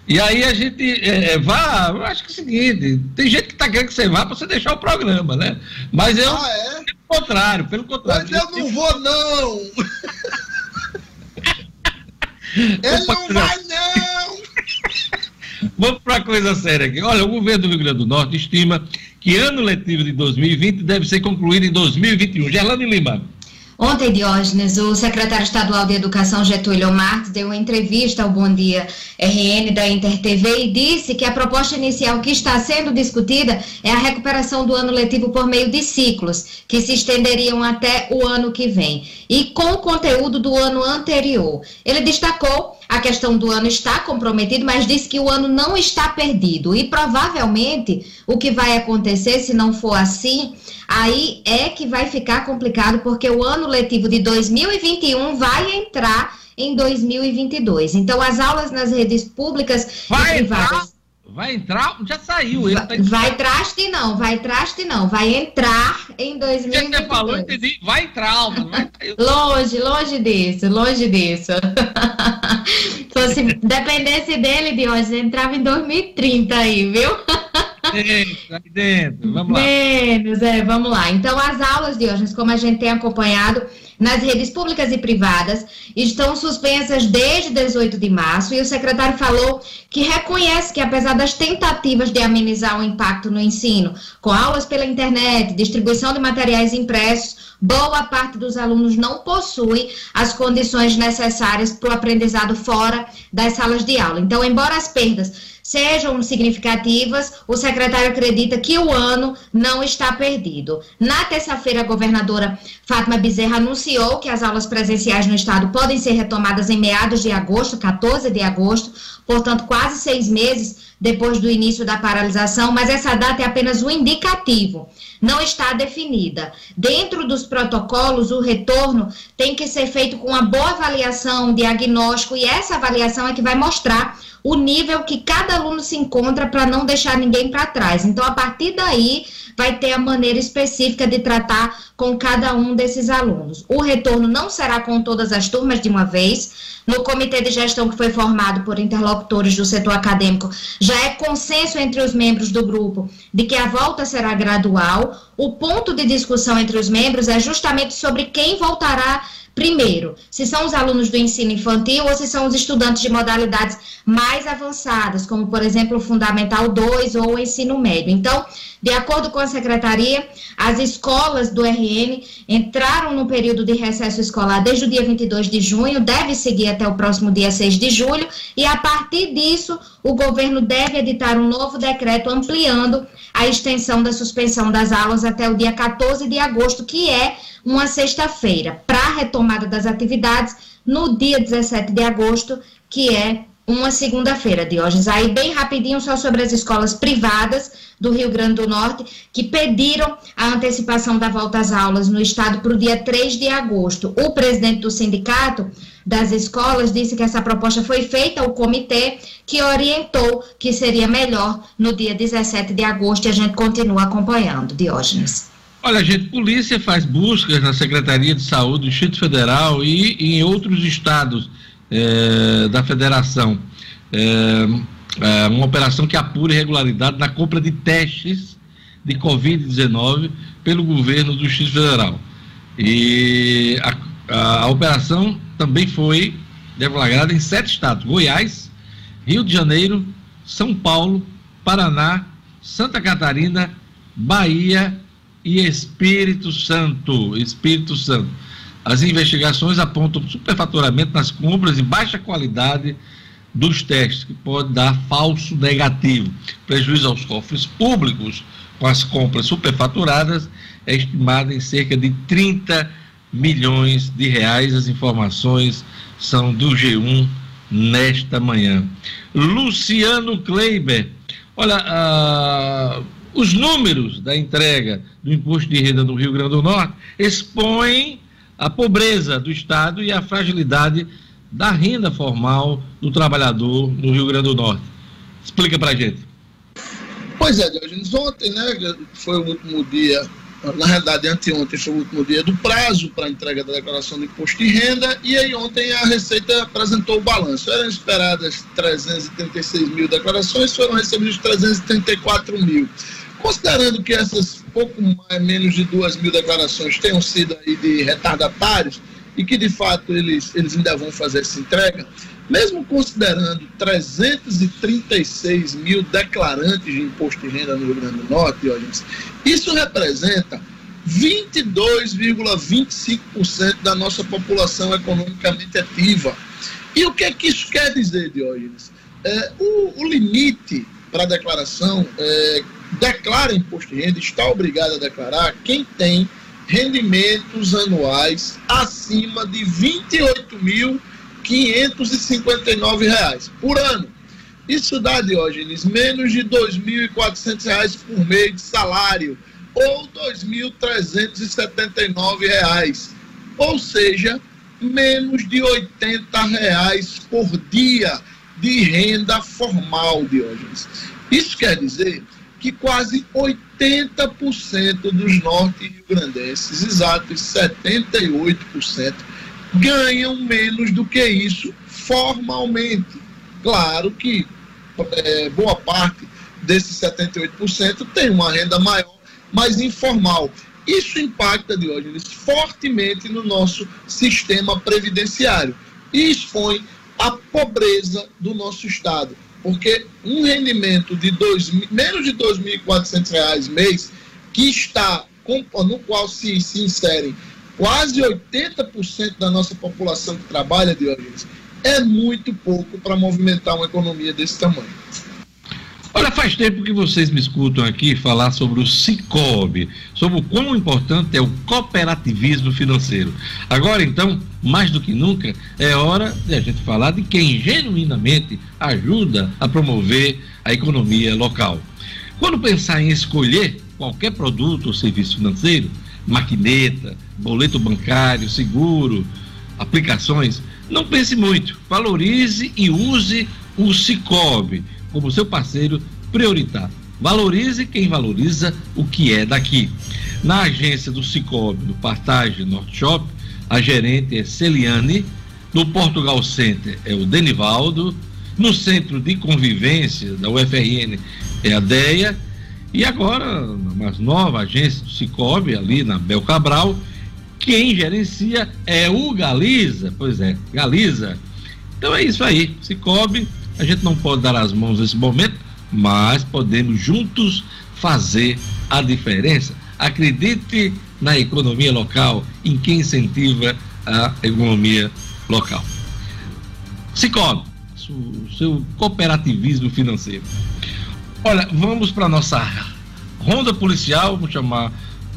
E aí a gente é, é, vá, eu acho que é o seguinte, tem gente que está querendo que você vá para você deixar o programa, né? Mas eu, ah, é? pelo contrário, pelo contrário. Mas eu não vou, não! Ele não vai, não! Vamos para coisa séria aqui. Olha, o governo do Rio Grande do Norte estima que ano letivo de 2020 deve ser concluído em 2021. Gerlane Lima. Ontem, Diógenes, o secretário estadual de Educação, Getúlio Marques, deu uma entrevista ao Bom Dia RN da InterTV e disse que a proposta inicial que está sendo discutida é a recuperação do ano letivo por meio de ciclos, que se estenderiam até o ano que vem, e com o conteúdo do ano anterior. Ele destacou a questão do ano está comprometido, mas disse que o ano não está perdido. E provavelmente o que vai acontecer, se não for assim, aí é que vai ficar complicado, porque o ano letivo de 2021 vai entrar em 2022. Então, as aulas nas redes públicas vai e privadas. Entrar? Vai entrar? Já saiu. Ele vai, tá... vai traste não, vai traste não. Vai entrar em 2022. Você falou, entendi. Vai entrar, vai... Longe, longe disso, longe disso. então, se dependesse dele, de hoje, entrava em 2030 aí, viu? Dentro, dentro, vamos lá. Menos, é, vamos lá. Então, as aulas de hoje, como a gente tem acompanhado, nas redes públicas e privadas estão suspensas desde 18 de março e o secretário falou que reconhece que apesar das tentativas de amenizar o impacto no ensino, com aulas pela internet, distribuição de materiais impressos, boa parte dos alunos não possui as condições necessárias para o aprendizado fora das salas de aula. Então, embora as perdas sejam significativas, o secretário acredita que o ano não está perdido. Na terça-feira, a governadora Fátima Bezerra anunciou que as aulas presenciais no estado podem ser retomadas em meados de agosto, 14 de agosto, portanto, quase seis meses depois do início da paralisação, mas essa data é apenas um indicativo, não está definida. Dentro dos protocolos, o retorno tem que ser feito com uma boa avaliação, diagnóstico, e essa avaliação é que vai mostrar o nível que cada aluno se encontra para não deixar ninguém para trás. Então, a partir daí, vai ter a maneira específica de tratar com cada um desses alunos. O retorno não será com todas as turmas de uma vez. No comitê de gestão que foi formado por interlocutores do setor acadêmico, já é consenso entre os membros do grupo de que a volta será gradual. O ponto de discussão entre os membros é justamente sobre quem voltará Primeiro, se são os alunos do ensino infantil ou se são os estudantes de modalidades mais avançadas, como, por exemplo, o Fundamental 2 ou o ensino médio. Então, de acordo com a secretaria, as escolas do RN entraram no período de recesso escolar desde o dia 22 de junho, deve seguir até o próximo dia 6 de julho, e a partir disso, o governo deve editar um novo decreto ampliando a extensão da suspensão das aulas até o dia 14 de agosto, que é uma sexta-feira, para a retomada das atividades no dia 17 de agosto, que é uma segunda-feira, Diógenes. Aí, bem rapidinho, só sobre as escolas privadas do Rio Grande do Norte, que pediram a antecipação da volta às aulas no estado para o dia 3 de agosto. O presidente do sindicato das escolas disse que essa proposta foi feita ao comitê, que orientou que seria melhor no dia 17 de agosto, e a gente continua acompanhando, Diógenes. Olha, gente, polícia faz buscas na Secretaria de Saúde do Distrito Federal e, em outros estados é, da federação. É, é, uma operação que apura irregularidade na compra de testes de Covid-19 pelo governo do Distrito Federal. E a, a, a operação também foi deflagrada em sete estados: Goiás, Rio de Janeiro, São Paulo, Paraná, Santa Catarina, Bahia e Espírito Santo. Espírito Santo. As investigações apontam superfaturamento nas compras e baixa qualidade dos testes, que pode dar falso negativo. Prejuízo aos cofres públicos com as compras superfaturadas é estimado em cerca de 30 milhões de reais. As informações são do G1 nesta manhã. Luciano Kleiber, olha, uh, os números da entrega do imposto de renda do Rio Grande do Norte expõem a pobreza do Estado e a fragilidade da renda formal do trabalhador no Rio Grande do Norte. Explica para a gente. Pois é, Diogenes, ontem né, foi o último dia, na realidade anteontem foi o último dia do prazo para a entrega da declaração do imposto de renda e aí ontem a Receita apresentou o balanço. Eram esperadas 336 mil declarações, foram recebidas 334 mil. Considerando que essas pouco mais, menos de duas mil declarações tenham sido aí de retardatários e que de fato eles, eles ainda vão fazer essa entrega, mesmo considerando 336 mil declarantes de imposto de renda no Rio Grande do Norte, isso representa 22,25% da nossa população economicamente ativa. E o que é que isso quer dizer, Diógenes? É, o, o limite para a declaração é, declara imposto de renda, está obrigado a declarar quem tem rendimentos anuais acima de R$ 28.559 por ano. Isso dá, Diógenes, menos de R$ 2.400 por mês de salário, ou R$ 2.379, ou seja, menos de 80 reais por dia de renda formal, Diógenes. Isso quer dizer que quase 80% dos norte-riograndenses, exatos 78%, ganham menos do que isso formalmente. Claro que é, boa parte desses 78% tem uma renda maior, mas informal. Isso impacta, Diógenes, fortemente no nosso sistema previdenciário e expõe a pobreza do nosso Estado porque um rendimento de dois, menos de R$ 2.400 mês, que está no qual se, se inserem quase 80% da nossa população que trabalha, Diogenes, é muito pouco para movimentar uma economia desse tamanho. Olha, faz tempo que vocês me escutam aqui falar sobre o Cicobi, sobre o quão importante é o cooperativismo financeiro. Agora, então, mais do que nunca, é hora de a gente falar de quem genuinamente ajuda a promover a economia local. Quando pensar em escolher qualquer produto ou serviço financeiro, maquineta, boleto bancário, seguro, aplicações, não pense muito, valorize e use o Cicobi como seu parceiro prioritário. Valorize quem valoriza o que é daqui. Na agência do Cicobi, do Partage Norte Shop, a gerente é Celiane, no Portugal Center é o Denivaldo, no Centro de Convivência da UFRN é a DEA, e agora, na mais nova agência do Cicobi, ali na Bel Cabral, quem gerencia é o Galiza, pois é, Galiza. Então é isso aí, Cicobi a gente não pode dar as mãos nesse momento, mas podemos juntos fazer a diferença. Acredite na economia local, em quem incentiva a economia local. Cicobi, seu cooperativismo financeiro. Olha, vamos para nossa ronda policial, vou chamar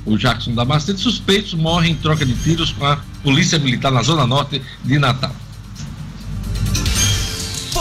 o Jackson da Macete. Suspeitos morrem em troca de tiros com a Polícia Militar na Zona Norte de Natal.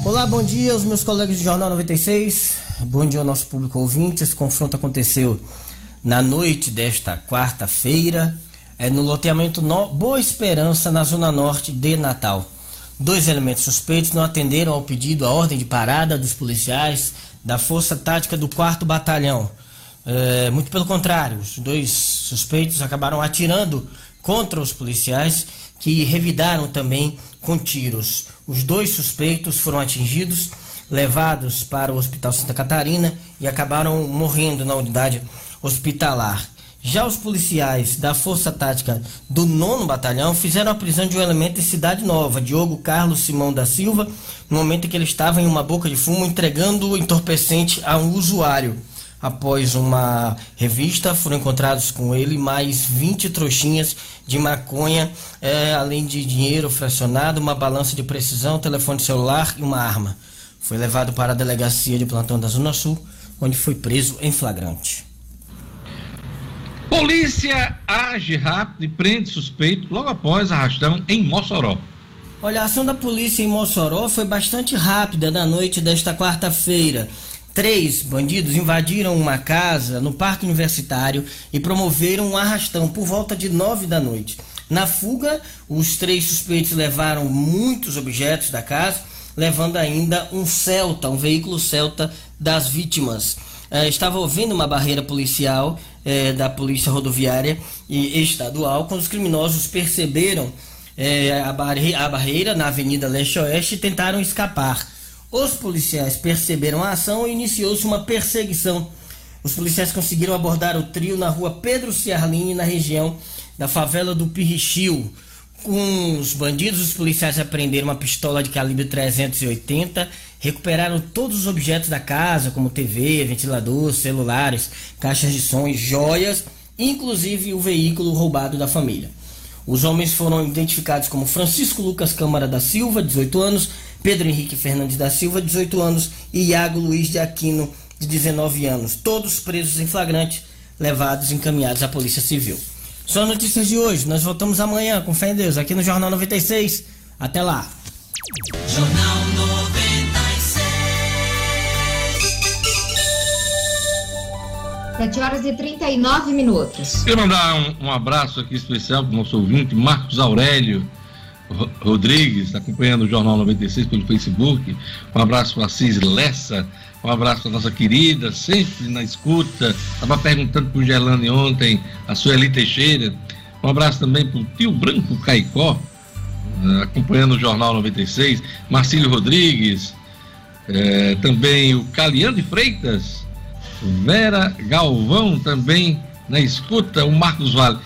Olá, bom dia aos meus colegas do Jornal 96. Bom dia ao nosso público ouvinte. Esse confronto aconteceu na noite desta quarta-feira, é, no loteamento no Boa Esperança, na zona norte de Natal. Dois elementos suspeitos não atenderam ao pedido, à ordem de parada dos policiais da Força Tática do 4 Batalhão. É, muito pelo contrário, os dois suspeitos acabaram atirando contra os policiais que revidaram também com tiros. Os dois suspeitos foram atingidos, levados para o Hospital Santa Catarina e acabaram morrendo na unidade hospitalar. Já os policiais da Força Tática do 9 Batalhão fizeram a prisão de um elemento em Cidade Nova, Diogo Carlos Simão da Silva, no momento em que ele estava em uma boca de fumo entregando o entorpecente a um usuário. Após uma revista, foram encontrados com ele mais 20 trouxinhas de maconha, é, além de dinheiro fracionado, uma balança de precisão, telefone celular e uma arma. Foi levado para a delegacia de plantão da Zona Sul, onde foi preso em flagrante. Polícia age rápido e prende suspeito logo após arrastão em Mossoró. Olha, a ação da polícia em Mossoró foi bastante rápida na noite desta quarta-feira. Três bandidos invadiram uma casa no Parque Universitário e promoveram um arrastão por volta de nove da noite. Na fuga, os três suspeitos levaram muitos objetos da casa, levando ainda um Celta, um veículo Celta das vítimas. Eh, estava ouvindo uma barreira policial eh, da Polícia Rodoviária e Estadual quando os criminosos perceberam eh, a, barre a barreira na Avenida Leste-Oeste e tentaram escapar. Os policiais perceberam a ação e iniciou-se uma perseguição. Os policiais conseguiram abordar o trio na rua Pedro Ciarline, na região da favela do Pirrichil. Com os bandidos, os policiais apreenderam uma pistola de calibre 380, recuperaram todos os objetos da casa, como TV, ventilador, celulares, caixas de som e joias, inclusive o veículo roubado da família. Os homens foram identificados como Francisco Lucas Câmara da Silva, 18 anos, Pedro Henrique Fernandes da Silva, 18 anos, e Iago Luiz de Aquino, de 19 anos, todos presos em flagrante, levados e encaminhados à Polícia Civil. São notícias de hoje. Nós voltamos amanhã, com fé em Deus, aqui no Jornal 96. Até lá. Jornal 96. 7 horas e 39 minutos. Queria mandar um, um abraço aqui especial para o nosso ouvinte, Marcos Aurélio Rodrigues, acompanhando o Jornal 96 pelo Facebook. Um abraço para Cis Lessa, um abraço para nossa querida, sempre na escuta. Estava perguntando para o Gelane ontem, a Sueli Teixeira. Um abraço também para o tio Branco Caicó, eh, acompanhando o Jornal 96. Marcílio Rodrigues, eh, também o Caliano de Freitas, Vera Galvão também na escuta, o Marcos Vale.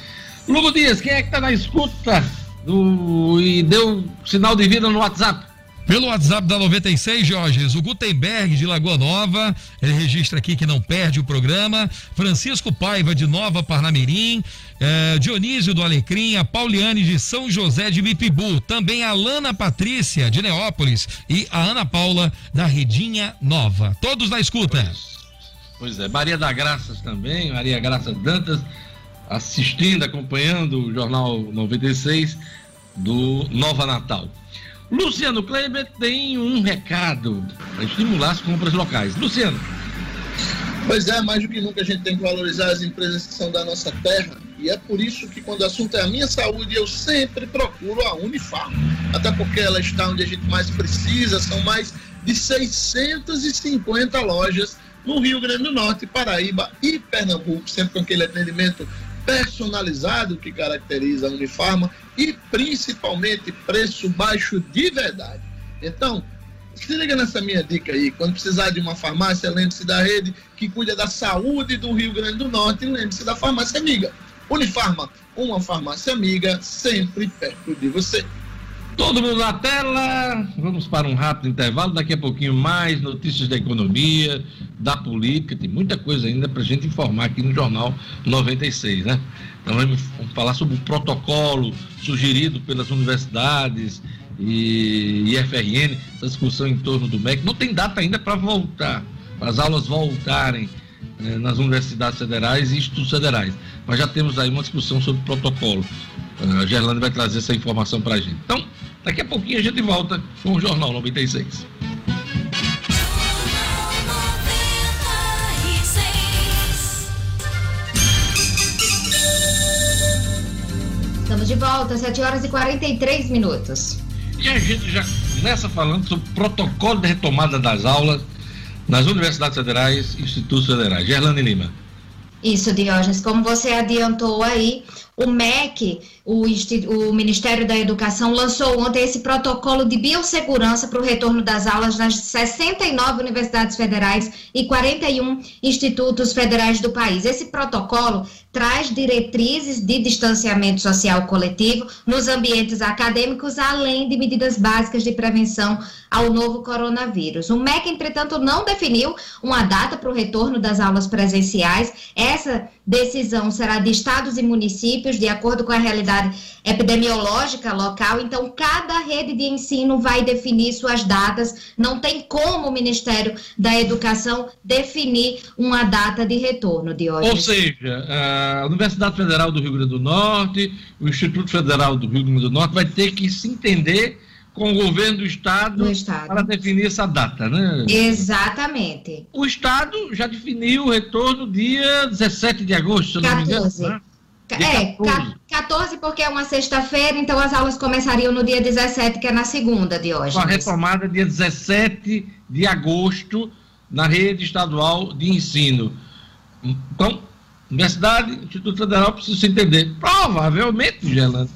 Lugo Dias, quem é que está na escuta do, e deu sinal de vida no WhatsApp? Pelo WhatsApp da 96, Jorge, o Gutenberg de Lagoa Nova, ele registra aqui que não perde o programa. Francisco Paiva de Nova Parnamirim, eh, Dionísio do Alecrim, a Pauliane de São José de Mipibu, também a Lana Patrícia de Neópolis e a Ana Paula da Redinha Nova. Todos na escuta. Pois é, Maria da Graças também, Maria Graça Dantas, assistindo, acompanhando o Jornal 96 do Nova Natal. Luciano Kleber tem um recado para estimular as compras locais. Luciano. Pois é, mais do que nunca a gente tem que valorizar as empresas que são da nossa terra. E é por isso que quando o assunto é a minha saúde, eu sempre procuro a Unifarm. Até porque ela está onde a gente mais precisa, são mais de 650 lojas no Rio Grande do Norte, Paraíba e Pernambuco, sempre com aquele atendimento personalizado que caracteriza a Unifarma e principalmente preço baixo de verdade. Então, se liga nessa minha dica aí. Quando precisar de uma farmácia, lembre-se da rede que cuida da saúde do Rio Grande do Norte lembre-se da farmácia amiga. Unifarma, uma farmácia amiga sempre perto de você. Todo mundo na tela. Vamos para um rápido intervalo. Daqui a pouquinho mais notícias da economia, da política. Tem muita coisa ainda para a gente informar aqui no Jornal 96, né? Então vamos falar sobre o protocolo sugerido pelas universidades e IFRN, essa discussão em torno do MEC. Não tem data ainda para voltar, para as aulas voltarem eh, nas universidades federais e institutos federais. Mas já temos aí uma discussão sobre o protocolo. Uh, a Gerlane vai trazer essa informação para a gente. Então, daqui a pouquinho a gente volta com o Jornal 96. Estamos de volta, 7 horas e 43 minutos. E a gente já começa falando sobre o protocolo de retomada das aulas nas universidades federais e institutos federais. Gerlane Lima. Isso, Diógenes, como você adiantou aí, o MEC, o, o, Ministério da Educação, lançou ontem esse protocolo de biossegurança para o retorno das aulas nas 69 universidades federais e 41 institutos federais do país. Esse protocolo traz diretrizes de distanciamento social coletivo nos ambientes acadêmicos, além de medidas básicas de prevenção ao novo coronavírus. O MEC, entretanto, não definiu uma data para o retorno das aulas presenciais. Essa decisão será de estados e municípios, de acordo com a realidade epidemiológica local. Então, cada rede de ensino vai definir suas datas. Não tem como o Ministério da Educação definir uma data de retorno de hoje. Ou seja, a Universidade Federal do Rio Grande do Norte, o Instituto Federal do Rio Grande do Norte vai ter que se entender com o governo do estado, do estado, para definir essa data, né? Exatamente. O estado já definiu o retorno dia 17 de agosto, se 14. não me engano. Né? É, 14. 14 porque é uma sexta-feira, então as aulas começariam no dia 17, que é na segunda de hoje. Com a retomada dia 17 de agosto na rede estadual de ensino. Então, Universidade, Instituto Federal precisa se entender. Provavelmente, Gelando,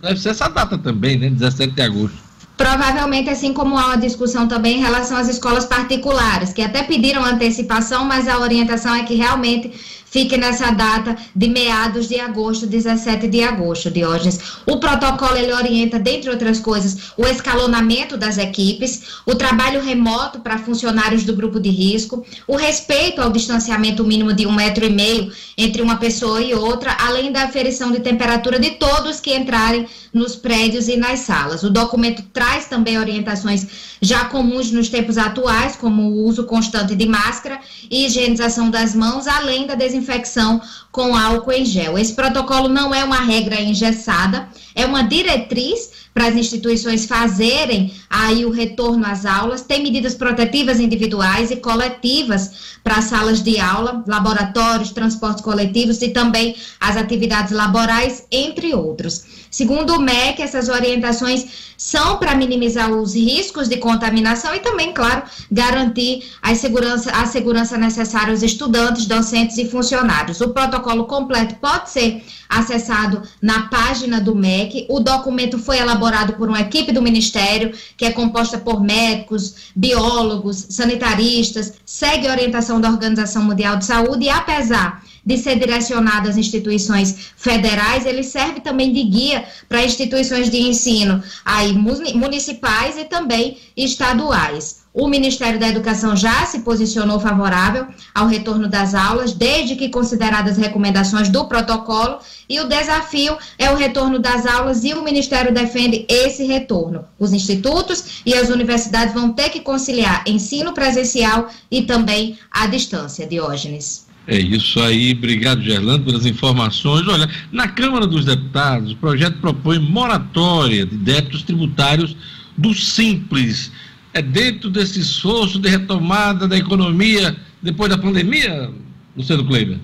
deve ser essa data também, né? 17 de agosto. Provavelmente, assim como há uma discussão também em relação às escolas particulares, que até pediram antecipação, mas a orientação é que realmente fique nessa data de meados de agosto, 17 de agosto, Diógenes. O protocolo ele orienta, dentre outras coisas, o escalonamento das equipes, o trabalho remoto para funcionários do grupo de risco, o respeito ao distanciamento mínimo de um metro e meio entre uma pessoa e outra, além da aferição de temperatura de todos que entrarem nos prédios e nas salas. O documento traz também orientações já comuns nos tempos atuais, como o uso constante de máscara e higienização das mãos, além da desinfecção com álcool em gel. Esse protocolo não é uma regra engessada, é uma diretriz para as instituições fazerem aí o retorno às aulas, tem medidas protetivas individuais e coletivas para as salas de aula, laboratórios, transportes coletivos e também as atividades laborais, entre outros. Segundo o MEC, essas orientações são para minimizar os riscos de contaminação e também, claro, garantir a segurança, a segurança necessária aos estudantes, docentes e funcionários. O protocolo completo pode ser acessado na página do MEC. O documento foi elaborado por uma equipe do Ministério, que é composta por médicos, biólogos, sanitaristas, segue a orientação da Organização Mundial de Saúde e, apesar de ser direcionado às instituições federais, ele serve também de guia para instituições de ensino aí municipais e também estaduais. O Ministério da Educação já se posicionou favorável ao retorno das aulas, desde que consideradas recomendações do protocolo, e o desafio é o retorno das aulas e o Ministério defende esse retorno. Os institutos e as universidades vão ter que conciliar ensino presencial e também à distância, Diógenes. É isso aí, obrigado Gerlando pelas informações. Olha, na Câmara dos Deputados, o projeto propõe moratória de débitos tributários do Simples. É dentro desse esforço de retomada da economia depois da pandemia, Luciano Kleiber?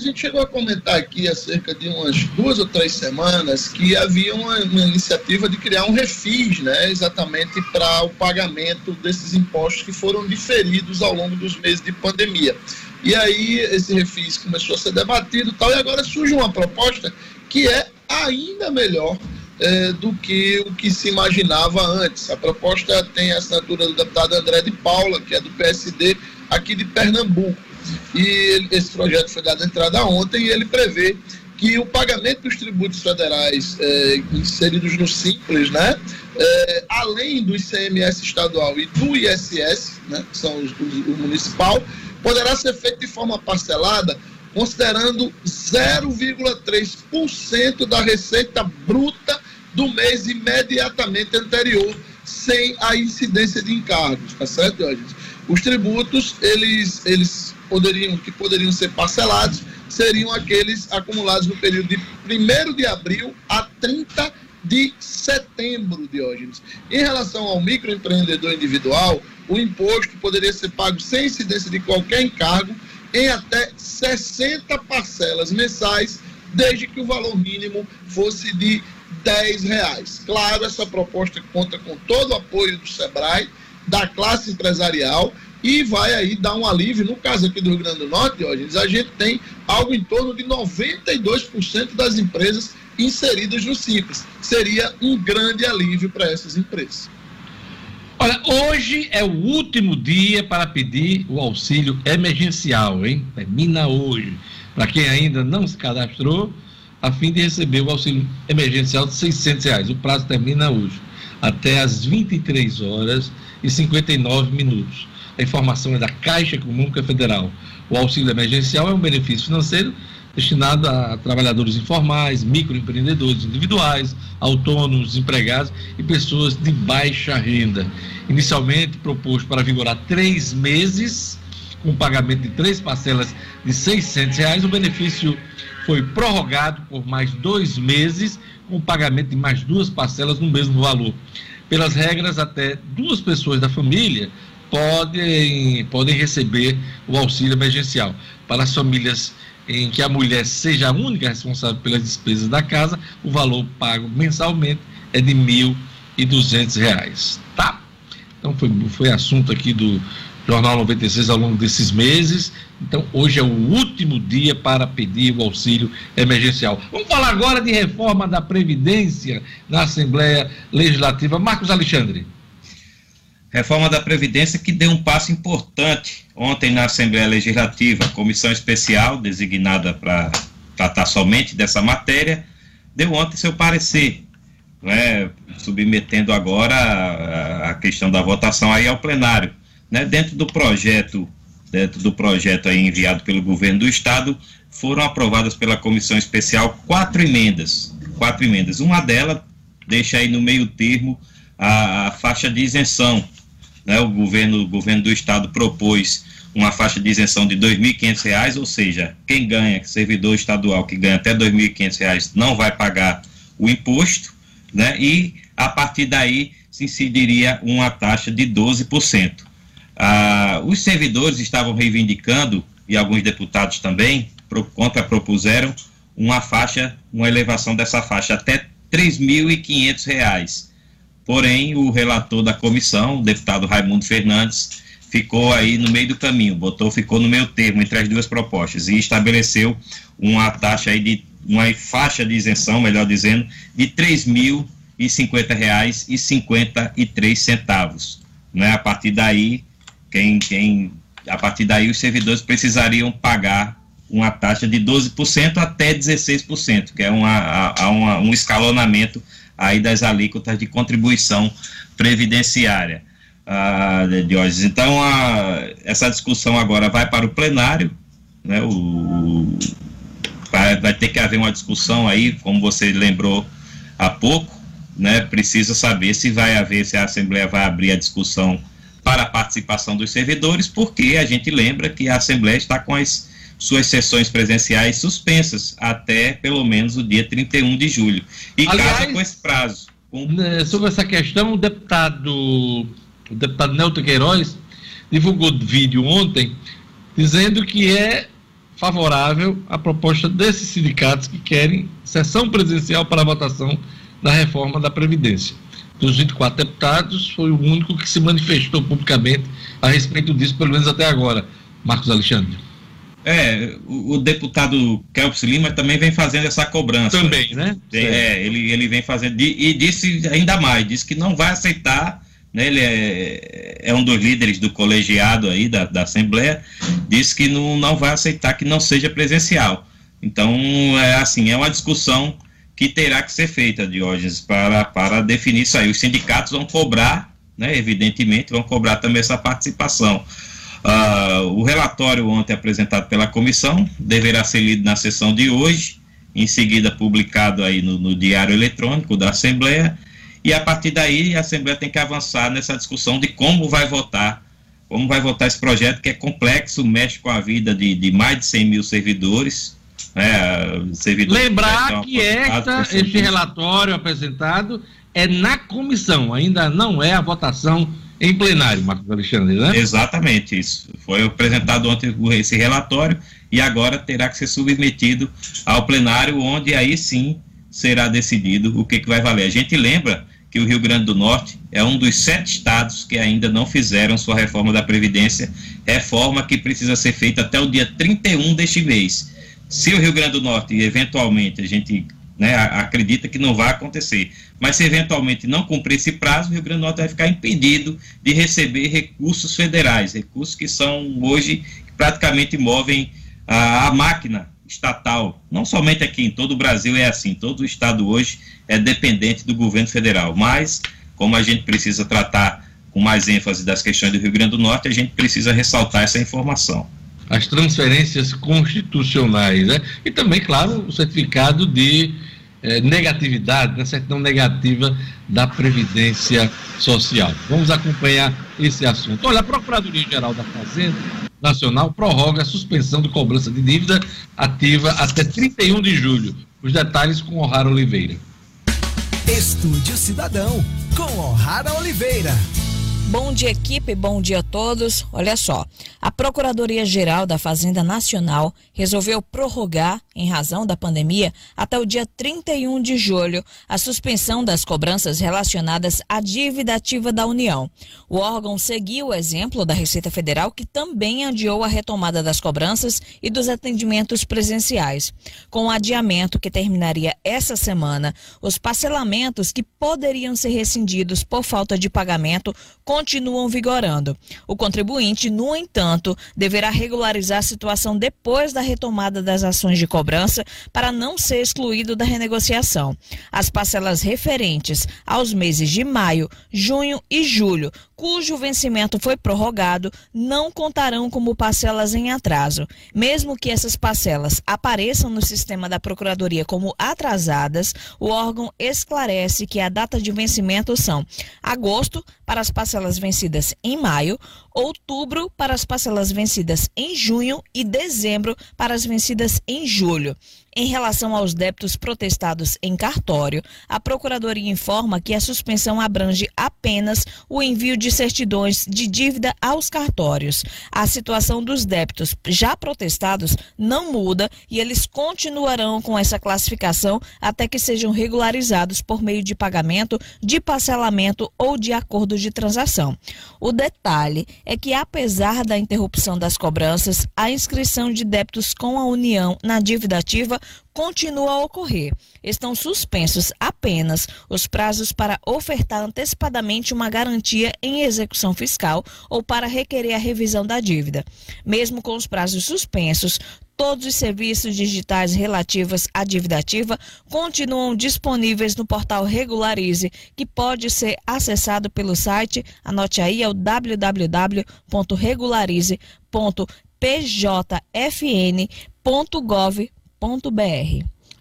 a gente chegou a comentar aqui há cerca de umas duas ou três semanas que havia uma, uma iniciativa de criar um refis, né, exatamente para o pagamento desses impostos que foram diferidos ao longo dos meses de pandemia. E aí esse refis começou a ser debatido tal, e agora surge uma proposta que é ainda melhor é, do que o que se imaginava antes. A proposta tem a assinatura do deputado André de Paula, que é do PSD aqui de Pernambuco. E ele, esse projeto foi dado entrada ontem e ele prevê que o pagamento dos tributos federais é, inseridos no Simples, né, é, além do ICMS estadual e do ISS, né, que são os, os, o municipal, poderá ser feito de forma parcelada, considerando 0,3% da receita bruta do mês imediatamente anterior, sem a incidência de encargos, tá certo? Os tributos, eles, eles poderiam, que poderiam ser parcelados, seriam aqueles acumulados no período de 1 de abril a 30 de setembro, Diógenes. Em relação ao microempreendedor individual, o imposto poderia ser pago sem incidência de qualquer encargo em até 60 parcelas mensais, desde que o valor mínimo fosse de 10 reais. Claro, essa proposta conta com todo o apoio do SEBRAE, da classe empresarial e vai aí dar um alívio. No caso aqui do Rio Grande do Norte, Diógenes, a gente tem algo em torno de 92% das empresas inseridas no Simples. Seria um grande alívio para essas empresas. Olha, hoje é o último dia para pedir o auxílio emergencial, hein? Termina hoje. Para quem ainda não se cadastrou, a fim de receber o auxílio emergencial de 600 reais. O prazo termina hoje, até às 23 horas e 59 minutos. A informação é da Caixa Econômica Federal. O auxílio emergencial é um benefício financeiro destinado a trabalhadores informais, microempreendedores individuais, autônomos, empregados e pessoas de baixa renda. Inicialmente proposto para vigorar três meses, com pagamento de três parcelas de 600 reais, o benefício foi prorrogado por mais dois meses, com pagamento de mais duas parcelas no mesmo valor. Pelas regras, até duas pessoas da família podem, podem receber o auxílio emergencial. Para as famílias em que a mulher seja a única responsável pelas despesas da casa, o valor pago mensalmente é de R$ 1.200. Tá? Então foi, foi assunto aqui do Jornal 96 ao longo desses meses. Então hoje é o último dia para pedir o auxílio emergencial. Vamos falar agora de reforma da Previdência na Assembleia Legislativa. Marcos Alexandre. Reforma da Previdência que deu um passo importante ontem na Assembleia Legislativa. A comissão especial, designada para tratar somente dessa matéria, deu ontem seu parecer, né, submetendo agora a, a, questão da votação aí ao plenário. Né, dentro do projeto, dentro do projeto aí enviado pelo governo do estado, foram aprovadas pela comissão especial quatro emendas. Quatro emendas. Uma delas deixa aí no meio termo a, a faixa de isenção né, o, governo, o governo do estado propôs uma faixa de isenção de R$ 2.500, ou seja, quem ganha, servidor estadual que ganha até R$ 2.500 não vai pagar o imposto, né, e a partir daí se incidiria uma taxa de 12%. Ah, os servidores estavam reivindicando, e alguns deputados também, pro, contrapropuseram uma faixa, uma elevação dessa faixa até R$ 3.500 Porém, o relator da comissão, o deputado Raimundo Fernandes, ficou aí no meio do caminho, botou, ficou no meio termo entre as duas propostas e estabeleceu uma taxa aí de uma faixa de isenção, melhor dizendo, de R$ e cinquenta reais e cinquenta e três centavos. Né? A partir daí, quem, quem, a partir daí os servidores precisariam pagar uma taxa de 12% até 16%, que é uma, uma, um escalonamento aí das alíquotas de contribuição previdenciária. Ah, Diógenes. Então, a, essa discussão agora vai para o plenário, né, o, vai, vai ter que haver uma discussão aí, como você lembrou há pouco, né, precisa saber se vai haver, se a Assembleia vai abrir a discussão para a participação dos servidores, porque a gente lembra que a Assembleia está com as suas sessões presenciais suspensas até pelo menos o dia 31 de julho. E Aliás, casa com esse prazo. Com... Né, sobre essa questão, o deputado, o deputado Nelton Queiroz divulgou vídeo ontem dizendo que é favorável à proposta desses sindicatos que querem sessão presencial para a votação da reforma da Previdência. Dos 24 deputados, foi o único que se manifestou publicamente a respeito disso, pelo menos até agora, Marcos Alexandre. É, o, o deputado Kelps Lima também vem fazendo essa cobrança. Também, né? É, ele, ele vem fazendo, e disse ainda mais, disse que não vai aceitar né, ele é, é, um dos líderes do colegiado aí da, da Assembleia, disse que não, não vai aceitar que não seja presencial. Então, é assim, é uma discussão que terá que ser feita, Diógenes, para, para definir isso aí. Os sindicatos vão cobrar, né, evidentemente, vão cobrar também essa participação. Uh, o relatório ontem apresentado pela comissão deverá ser lido na sessão de hoje, em seguida publicado aí no, no Diário Eletrônico da Assembleia, e a partir daí a Assembleia tem que avançar nessa discussão de como vai votar, como vai votar esse projeto que é complexo, mexe com a vida de, de mais de 100 mil servidores. Né, servidores Lembrar que esta, este relatório apresentado é na comissão, ainda não é a votação em plenário, Marcos Alexandre, né? Exatamente isso. Foi apresentado ontem esse relatório e agora terá que ser submetido ao plenário, onde aí sim será decidido o que, que vai valer. A gente lembra que o Rio Grande do Norte é um dos sete estados que ainda não fizeram sua reforma da Previdência, reforma que precisa ser feita até o dia 31 deste mês. Se o Rio Grande do Norte, eventualmente, a gente né, acredita que não vai acontecer, mas se eventualmente não cumprir esse prazo, o Rio Grande do Norte vai ficar impedido de receber recursos federais, recursos que são hoje praticamente movem a, a máquina estatal, não somente aqui, em todo o Brasil é assim, todo o estado hoje é dependente do governo federal, mas como a gente precisa tratar com mais ênfase das questões do Rio Grande do Norte, a gente precisa ressaltar essa informação. As transferências constitucionais, né? E também, claro, o certificado de eh, negatividade, da certidão negativa da Previdência Social. Vamos acompanhar esse assunto. Olha, a Procuradoria-Geral da Fazenda Nacional prorroga a suspensão de cobrança de dívida ativa até 31 de julho. Os detalhes com O'Hara Oliveira. Estúdio Cidadão, com O'Hara Oliveira. Bom dia, equipe. Bom dia a todos. Olha só, a Procuradoria-Geral da Fazenda Nacional resolveu prorrogar, em razão da pandemia, até o dia 31 de julho, a suspensão das cobranças relacionadas à dívida ativa da União. O órgão seguiu o exemplo da Receita Federal, que também adiou a retomada das cobranças e dos atendimentos presenciais. Com o adiamento que terminaria essa semana, os parcelamentos que poderiam ser rescindidos por falta de pagamento continuam vigorando. O contribuinte, no entanto, deverá regularizar a situação depois da retomada das ações de cobrança para não ser excluído da renegociação. As parcelas referentes aos meses de maio, junho e julho, cujo vencimento foi prorrogado, não contarão como parcelas em atraso. Mesmo que essas parcelas apareçam no sistema da Procuradoria como atrasadas, o órgão esclarece que a data de vencimento são agosto para as parcelas vencidas em maio, outubro para as parcelas vencidas em junho e dezembro para as vencidas em julho. Em relação aos débitos protestados em cartório, a Procuradoria informa que a suspensão abrange apenas o envio de certidões de dívida aos cartórios. A situação dos débitos já protestados não muda e eles continuarão com essa classificação até que sejam regularizados por meio de pagamento, de parcelamento ou de acordo de transação. O detalhe é que, apesar da interrupção das cobranças, a inscrição de débitos com a União na dívida ativa continua a ocorrer. Estão suspensos apenas os prazos para ofertar antecipadamente uma garantia em execução fiscal ou para requerer a revisão da dívida. Mesmo com os prazos suspensos, todos os serviços digitais relativos à dívida ativa continuam disponíveis no portal Regularize, que pode ser acessado pelo site, anote aí, é o www.regularize.pjfn.gov.br.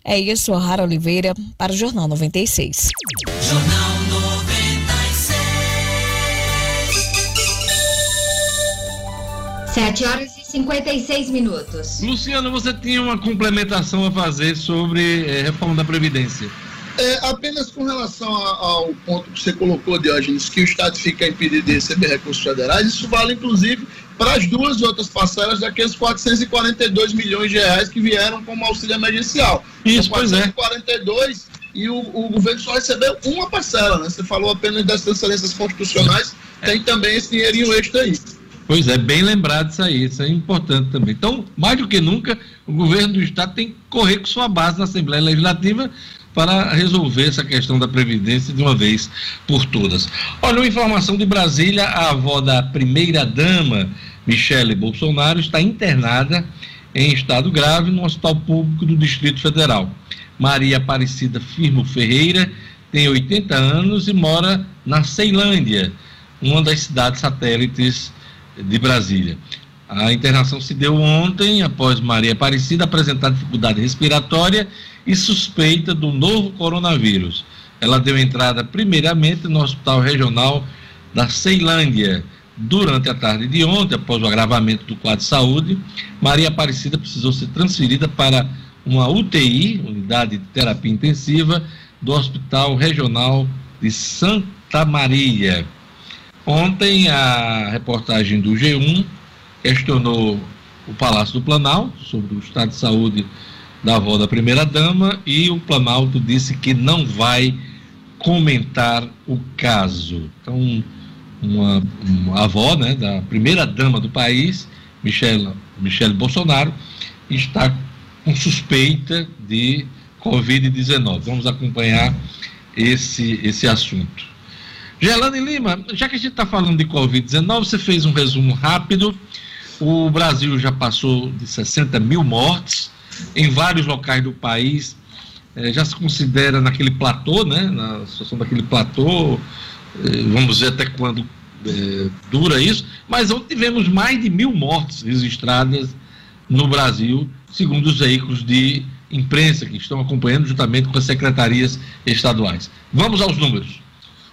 É isso, Rara Oliveira, para o Jornal 96. Jornal 96. Sete horas 56 minutos. Luciano, você tinha uma complementação a fazer sobre é, reforma da Previdência. É, apenas com relação ao ponto que você colocou, Diógenes, que o Estado fica impedido de receber recursos federais, isso vale inclusive para as duas outras parcelas daqueles 442 milhões de reais que vieram como auxílio emergencial. Isso, pois é. 442 e o, o, governo só recebeu uma parcela, né? Você falou apenas das transferências constitucionais, tem também esse dinheirinho extra aí. Pois é, bem lembrado isso aí, isso é importante também. Então, mais do que nunca, o governo do Estado tem que correr com sua base na Assembleia Legislativa para resolver essa questão da Previdência de uma vez por todas. Olha, uma informação de Brasília, a avó da primeira-dama, Michele Bolsonaro, está internada em estado grave no Hospital Público do Distrito Federal. Maria Aparecida Firmo Ferreira tem 80 anos e mora na Ceilândia, uma das cidades satélites de Brasília. A internação se deu ontem, após Maria Aparecida apresentar dificuldade respiratória e suspeita do novo coronavírus. Ela deu entrada primeiramente no Hospital Regional da Ceilândia. Durante a tarde de ontem, após o agravamento do quadro de saúde, Maria Aparecida precisou ser transferida para uma UTI, Unidade de Terapia Intensiva, do Hospital Regional de Santa Maria. Ontem, a reportagem do G1 questionou o Palácio do Planalto sobre o estado de saúde da avó da primeira-dama e o Planalto disse que não vai comentar o caso. Então, uma, uma avó né, da primeira-dama do país, Michelle, Michelle Bolsonaro, está com suspeita de Covid-19. Vamos acompanhar esse, esse assunto. Gelane Lima, já que a gente está falando de Covid-19, você fez um resumo rápido. O Brasil já passou de 60 mil mortes em vários locais do país. Eh, já se considera naquele platô, né? Na situação daquele platô. Eh, vamos ver até quando eh, dura isso. Mas ontem tivemos mais de mil mortes registradas no Brasil, segundo os veículos de imprensa que estão acompanhando juntamente com as secretarias estaduais. Vamos aos números.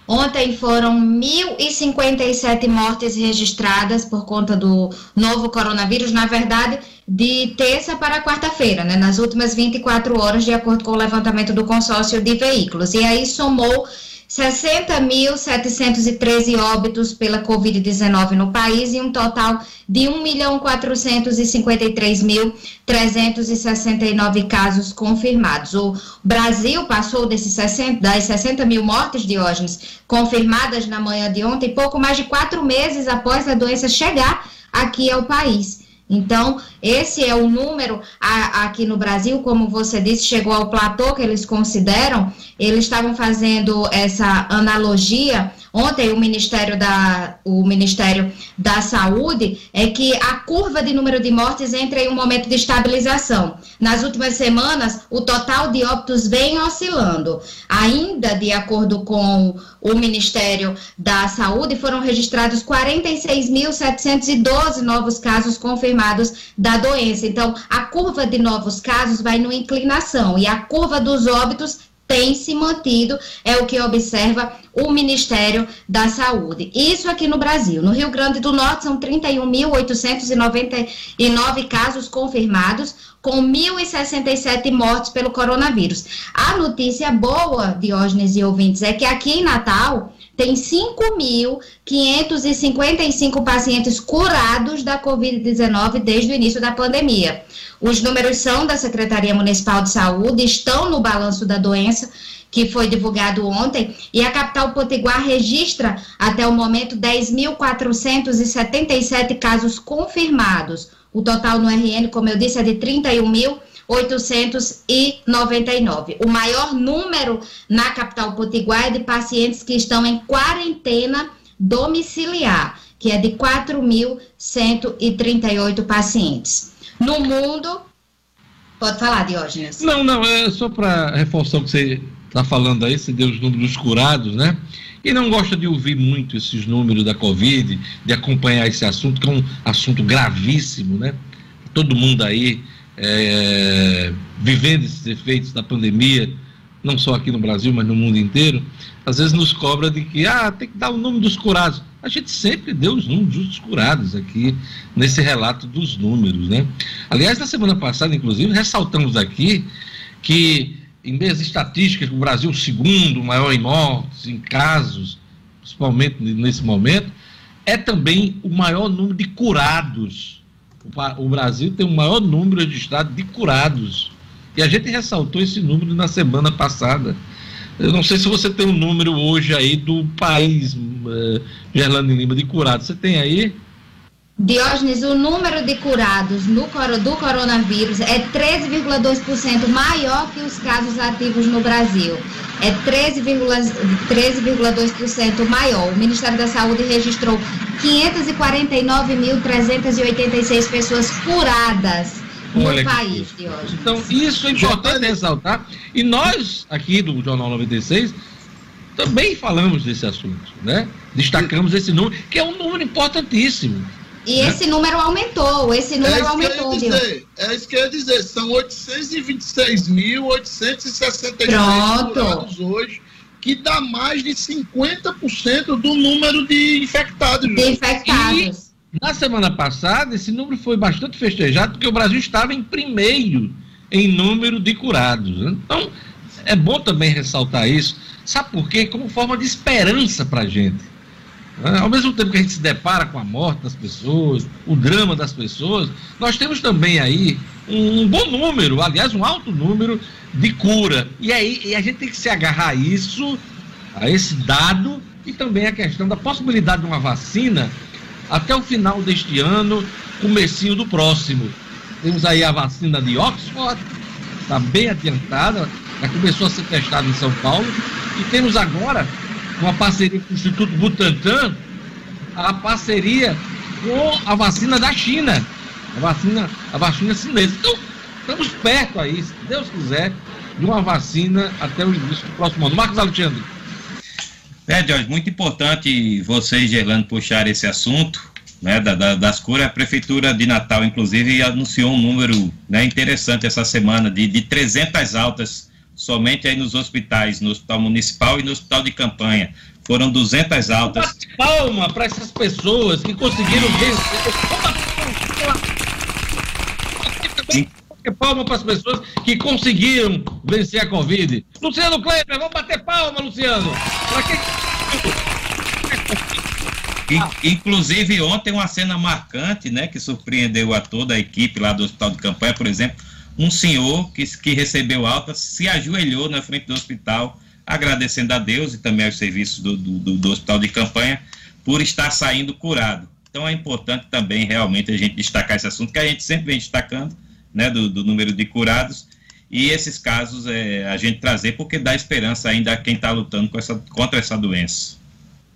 Ontem foram 1.057 mortes registradas por conta do novo coronavírus, na verdade, de terça para quarta-feira, né, nas últimas 24 horas, de acordo com o levantamento do consórcio de veículos. E aí somou 60.713 óbitos pela Covid-19 no país e um total de 1.453.369 casos confirmados. O Brasil passou desses 60, das 60 mil mortes, Diógenes, confirmadas na manhã de ontem, pouco mais de quatro meses após a doença chegar aqui ao país. Então, esse é o número a, aqui no Brasil, como você disse, chegou ao platô que eles consideram. Eles estavam fazendo essa analogia Ontem o Ministério da, o Ministério da Saúde é que a curva de número de mortes entra em um momento de estabilização. Nas últimas semanas, o total de óbitos vem oscilando. Ainda de acordo com o Ministério da Saúde, foram registrados 46.712 novos casos confirmados da doença. Então, a curva de novos casos vai numa inclinação e a curva dos óbitos tem se mantido, é o que observa o Ministério da Saúde. Isso aqui no Brasil. No Rio Grande do Norte são 31.899 casos confirmados, com 1.067 mortes pelo coronavírus. A notícia boa, Diógenes e ouvintes, é que aqui em Natal tem 5.555 pacientes curados da Covid-19 desde o início da pandemia. Os números são da Secretaria Municipal de Saúde, estão no balanço da doença, que foi divulgado ontem, e a capital potiguar registra até o momento 10.477 casos confirmados. O total no RN, como eu disse, é de 31 mil. 899. O maior número na capital potiguar é de pacientes que estão em quarentena domiciliar, que é de 4.138 pacientes. No mundo, pode falar, Diógenes. Não, não, é só para reforçar o que você está falando aí, você deu os números curados, né? E não gosta de ouvir muito esses números da Covid, de acompanhar esse assunto, que é um assunto gravíssimo, né? Todo mundo aí é, vivendo esses efeitos da pandemia, não só aqui no Brasil, mas no mundo inteiro, às vezes nos cobra de que ah, tem que dar o número dos curados. A gente sempre deu os números dos curados aqui nesse relato dos números, né? Aliás, na semana passada, inclusive, ressaltamos aqui que em meias estatísticas, o Brasil é segundo maior em mortes, em casos, principalmente nesse momento, é também o maior número de curados o Brasil tem o maior número registrado de curados. E a gente ressaltou esse número na semana passada. Eu não sei se você tem um número hoje aí do país, uh, Gerlando Lima, de curados. Você tem aí? Diógenes, o número de curados no, do coronavírus é 13,2% maior que os casos ativos no Brasil. É 13,2% 13 maior. O Ministério da Saúde registrou 549.386 pessoas curadas no Olha país, Diógenes. Então, isso é importante ressaltar. E nós, aqui do Jornal 96, também falamos desse assunto, né? Destacamos esse número, que é um número importantíssimo. E né? esse número aumentou, esse é número é aumentou, dizer, É isso que eu ia dizer, são 826.869 curados hoje, que dá mais de 50% do número de infectados. De infectados. E, na semana passada, esse número foi bastante festejado, porque o Brasil estava em primeiro em número de curados. Então, é bom também ressaltar isso. Sabe por quê? Como forma de esperança para a gente. Né? Ao mesmo tempo que a gente se depara com a morte das pessoas, o drama das pessoas, nós temos também aí um, bom número, aliás, um alto número de cura. E aí e a gente tem que se agarrar a isso, a esse dado, e também a questão da possibilidade de uma vacina até o final deste ano, comecinho do próximo. Temos aí a vacina de Oxford, está bem adiantada, já começou a ser testada em São Paulo, e temos agora uma parceria com o Instituto Butantan, a parceria com a vacina da China, a vacina, a vacina chinesa. Então, estamos perto aí, se Deus quiser, de uma vacina até o início do próximo ano. Marcos Alexandre. É, Jorge, muito importante vocês, Gerlando, puxar esse assunto né, da, da, das curas. A Prefeitura de Natal, inclusive, anunciou um número né, interessante essa semana de, de 300 altas somente aí nos hospitais, no Hospital Municipal e no Hospital de Campanha. Foram 200 altas. Palma para essas pessoas que conseguiram vencer. Palma para as pessoas que conseguiram vencer a Covid. Luciano Kleber, vamos bater palma, Luciano. Que... Inclusive, ontem uma cena marcante, né, que surpreendeu a toda a equipe lá do Hospital de Campanha, por exemplo, um senhor que, que recebeu alta se ajoelhou na frente do hospital, agradecendo a Deus e também aos serviços do, do, do hospital de campanha por estar saindo curado. Então é importante também realmente a gente destacar esse assunto, que a gente sempre vem destacando, né, do, do número de curados, e esses casos é, a gente trazer porque dá esperança ainda a quem está lutando essa, contra essa doença.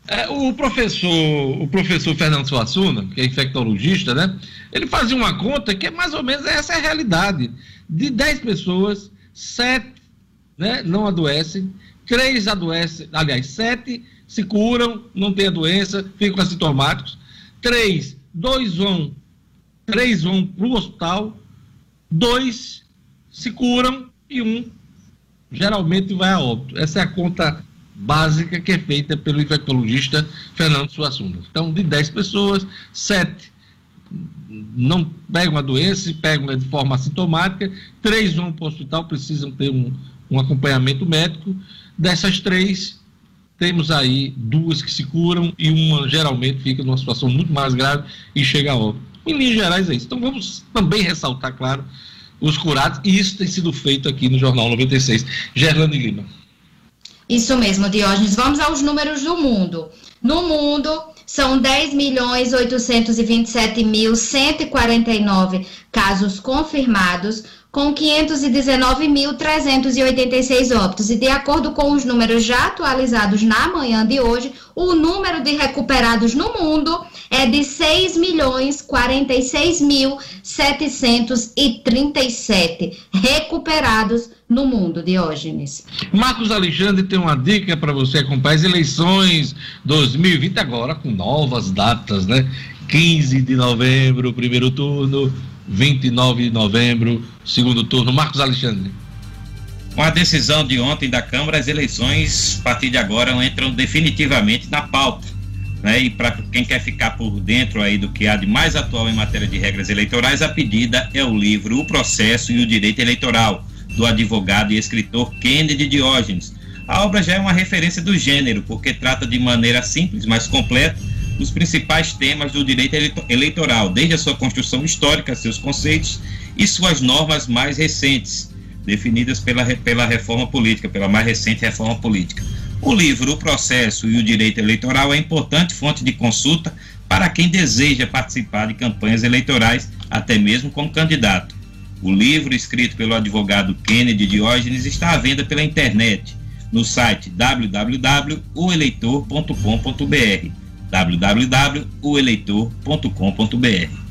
É, o professor, o professor Fernando Suassuna, que é infectologista, né? Ele fazia uma conta que é mais ou menos essa é a realidade. De 10 pessoas, 7 né, não adoecem, 3 adoecem, aliás, 7 se curam, não têm a doença, ficam assintomáticos. 3, 2 vão, 3 vão para o hospital, 2 se curam e um geralmente vai a óbito. Essa é a conta básica que é feita pelo infectologista Fernando Suassuna. Então, de 10 pessoas, 7 não pegam a doença e pegam de forma assintomática, 3 vão para o hospital, precisam ter um, um acompanhamento médico. Dessas três, temos aí duas que se curam e uma geralmente fica numa situação muito mais grave e chega a óbito. Em linhas gerais é isso. Então vamos também ressaltar, claro, os curados, e isso tem sido feito aqui no Jornal 96. Gerlane Lima. Isso mesmo, Diógenes. Vamos aos números do mundo. No mundo, são 10 milhões 827 mil 149 casos confirmados, com 519.386 óbitos. E de acordo com os números já atualizados na manhã de hoje, o número de recuperados no mundo é de 6 milhões 46 mil 737 recuperados no mundo, Diógenes. Marcos Alexandre tem uma dica para você acompanhar as eleições 2020 agora com novas datas, né? 15 de novembro, primeiro turno, 29 de novembro, segundo turno. Marcos Alexandre. Com a decisão de ontem da Câmara, as eleições, a partir de agora, entram definitivamente na pauta. Né? E para quem quer ficar por dentro aí do que há de mais atual em matéria de regras eleitorais, a pedida é o livro O Processo e o Direito Eleitoral, do advogado e escritor Kennedy Diógenes. A obra já é uma referência do gênero, porque trata de maneira simples, mas completa, os principais temas do direito eleitoral, desde a sua construção histórica, seus conceitos e suas normas mais recentes, definidas pela, pela reforma política, pela mais recente reforma política. O livro O Processo e o Direito Eleitoral é importante fonte de consulta para quem deseja participar de campanhas eleitorais, até mesmo como candidato. O livro, escrito pelo advogado Kennedy Diógenes, está à venda pela internet no site www.oeleitor.com.br www.oeleitor.com.br.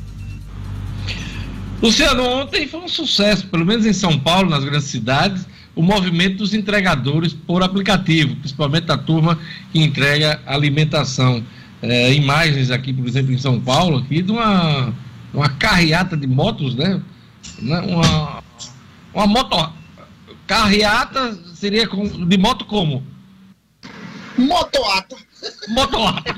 Luciano, ontem foi um sucesso, pelo menos em São Paulo, nas grandes cidades, o movimento dos entregadores por aplicativo, principalmente da turma que entrega alimentação. É, imagens aqui, por exemplo, em São Paulo, aqui de uma, uma carreata de motos, né? Uma, uma moto. Carreata seria com, de moto como? Motoata. Motoata.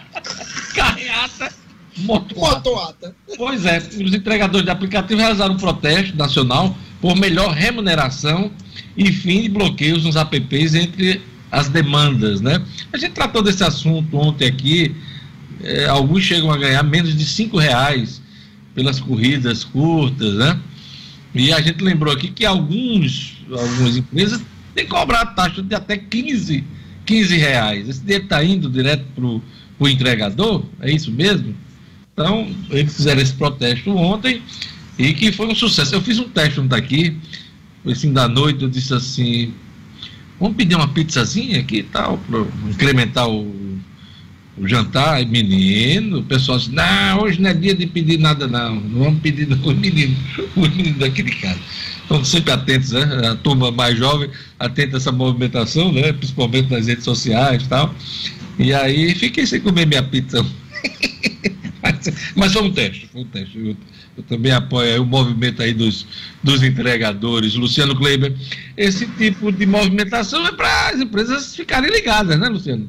Carreata. Motoata. Motoata. Pois é, os entregadores de aplicativo realizaram um protesto nacional por melhor remuneração e fim de bloqueios nos apps entre as demandas, né? A gente tratou desse assunto ontem aqui, é, alguns chegam a ganhar menos de cinco reais pelas corridas curtas, né? E a gente lembrou aqui que alguns, algumas empresas têm cobrado taxa de até 15 15 reais. Esse dinheiro está indo direto para o entregador? É isso mesmo? Então, eles fizeram esse protesto ontem e que foi um sucesso. Eu fiz um teste ontem aqui, assim, da noite, eu disse assim, vamos pedir uma pizzazinha aqui e tal, para incrementar o, o jantar. menino, o pessoal disse, não, hoje não é dia de pedir nada não, não vamos pedir não, o menino, o menino daqui de casa estão sempre atentos, né? A turma mais jovem atenta a essa movimentação, né? Principalmente nas redes sociais e tal. E aí fiquei sem comer minha pizza. mas, foi um teste, foi um teste. Eu, eu também apoio o movimento aí dos, dos entregadores, Luciano Kleiber. Esse tipo de movimentação é para as empresas ficarem ligadas, né, Luciano?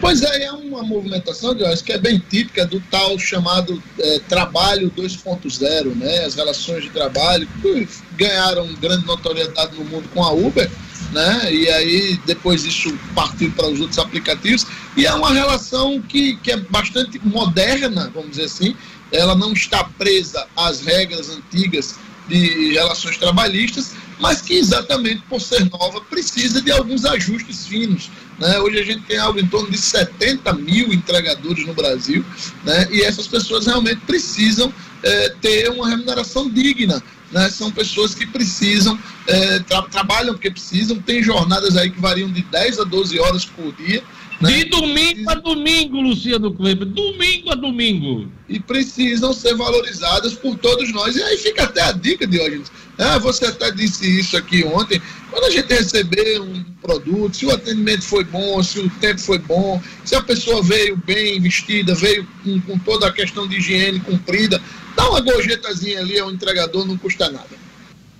Pois é, é uma movimentação, Diógenes, que é bem típica do tal chamado é, trabalho 2.0, né? As relações de trabalho que ganharam grande notoriedade no mundo com a Uber, né? E aí depois isso partiu para os outros aplicativos e é uma relação que, que é bastante moderna, vamos dizer assim. Ela não está presa às regras antigas de relações trabalhistas, mas que exatamente por ser nova precisa de alguns ajustes finos. Né? Hoje a gente tem algo em torno de 70 mil entregadores no Brasil, né? e essas pessoas realmente precisam é, ter uma remuneração digna. Né? São pessoas que precisam, é, tra trabalham porque precisam, tem jornadas aí que variam de 10 a 12 horas por dia. Né? De domingo a domingo, Luciano Kleber, domingo a domingo. E precisam ser valorizadas por todos nós. E aí fica até a dica, Diógenes. Ah, você até disse isso aqui ontem. Quando a gente receber um produto, se o atendimento foi bom, se o tempo foi bom, se a pessoa veio bem vestida, veio com, com toda a questão de higiene cumprida, dá uma gorjetazinha ali ao entregador, não custa nada.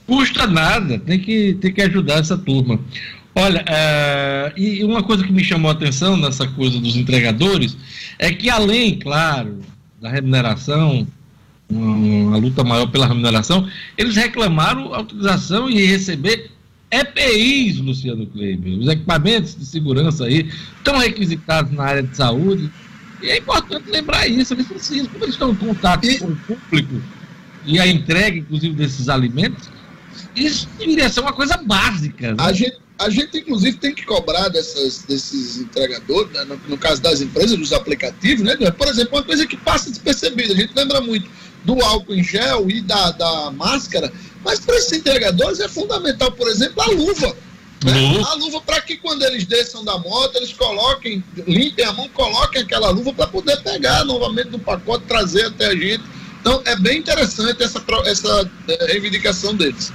Custa nada, tem que, tem que ajudar essa turma. Olha, é, e uma coisa que me chamou a atenção nessa coisa dos entregadores é que, além, claro, da remuneração, uma luta maior pela remuneração, eles reclamaram a utilização e receber EPIs, Luciano Kleber. Os equipamentos de segurança aí estão requisitados na área de saúde. E é importante lembrar isso, eles precisam, como eles estão em contato e... com o público e a entrega, inclusive, desses alimentos, isso deveria ser uma coisa básica. Né? A gente a gente, inclusive, tem que cobrar dessas, desses entregadores, né? no, no, caso das empresas, dos aplicativos, né? Por exemplo, uma coisa que passa despercebida, a gente lembra muito do álcool em gel e da, da máscara, Mas para esses entregadores é fundamental, por exemplo, a luva. Né? A luva para que quando eles desçam da moto, eles coloquem, limpem a mão, coloquem aquela luva para poder pegar novamente no pacote, trazer até a gente. Então é bem interessante essa, essa eh, reivindicação deles.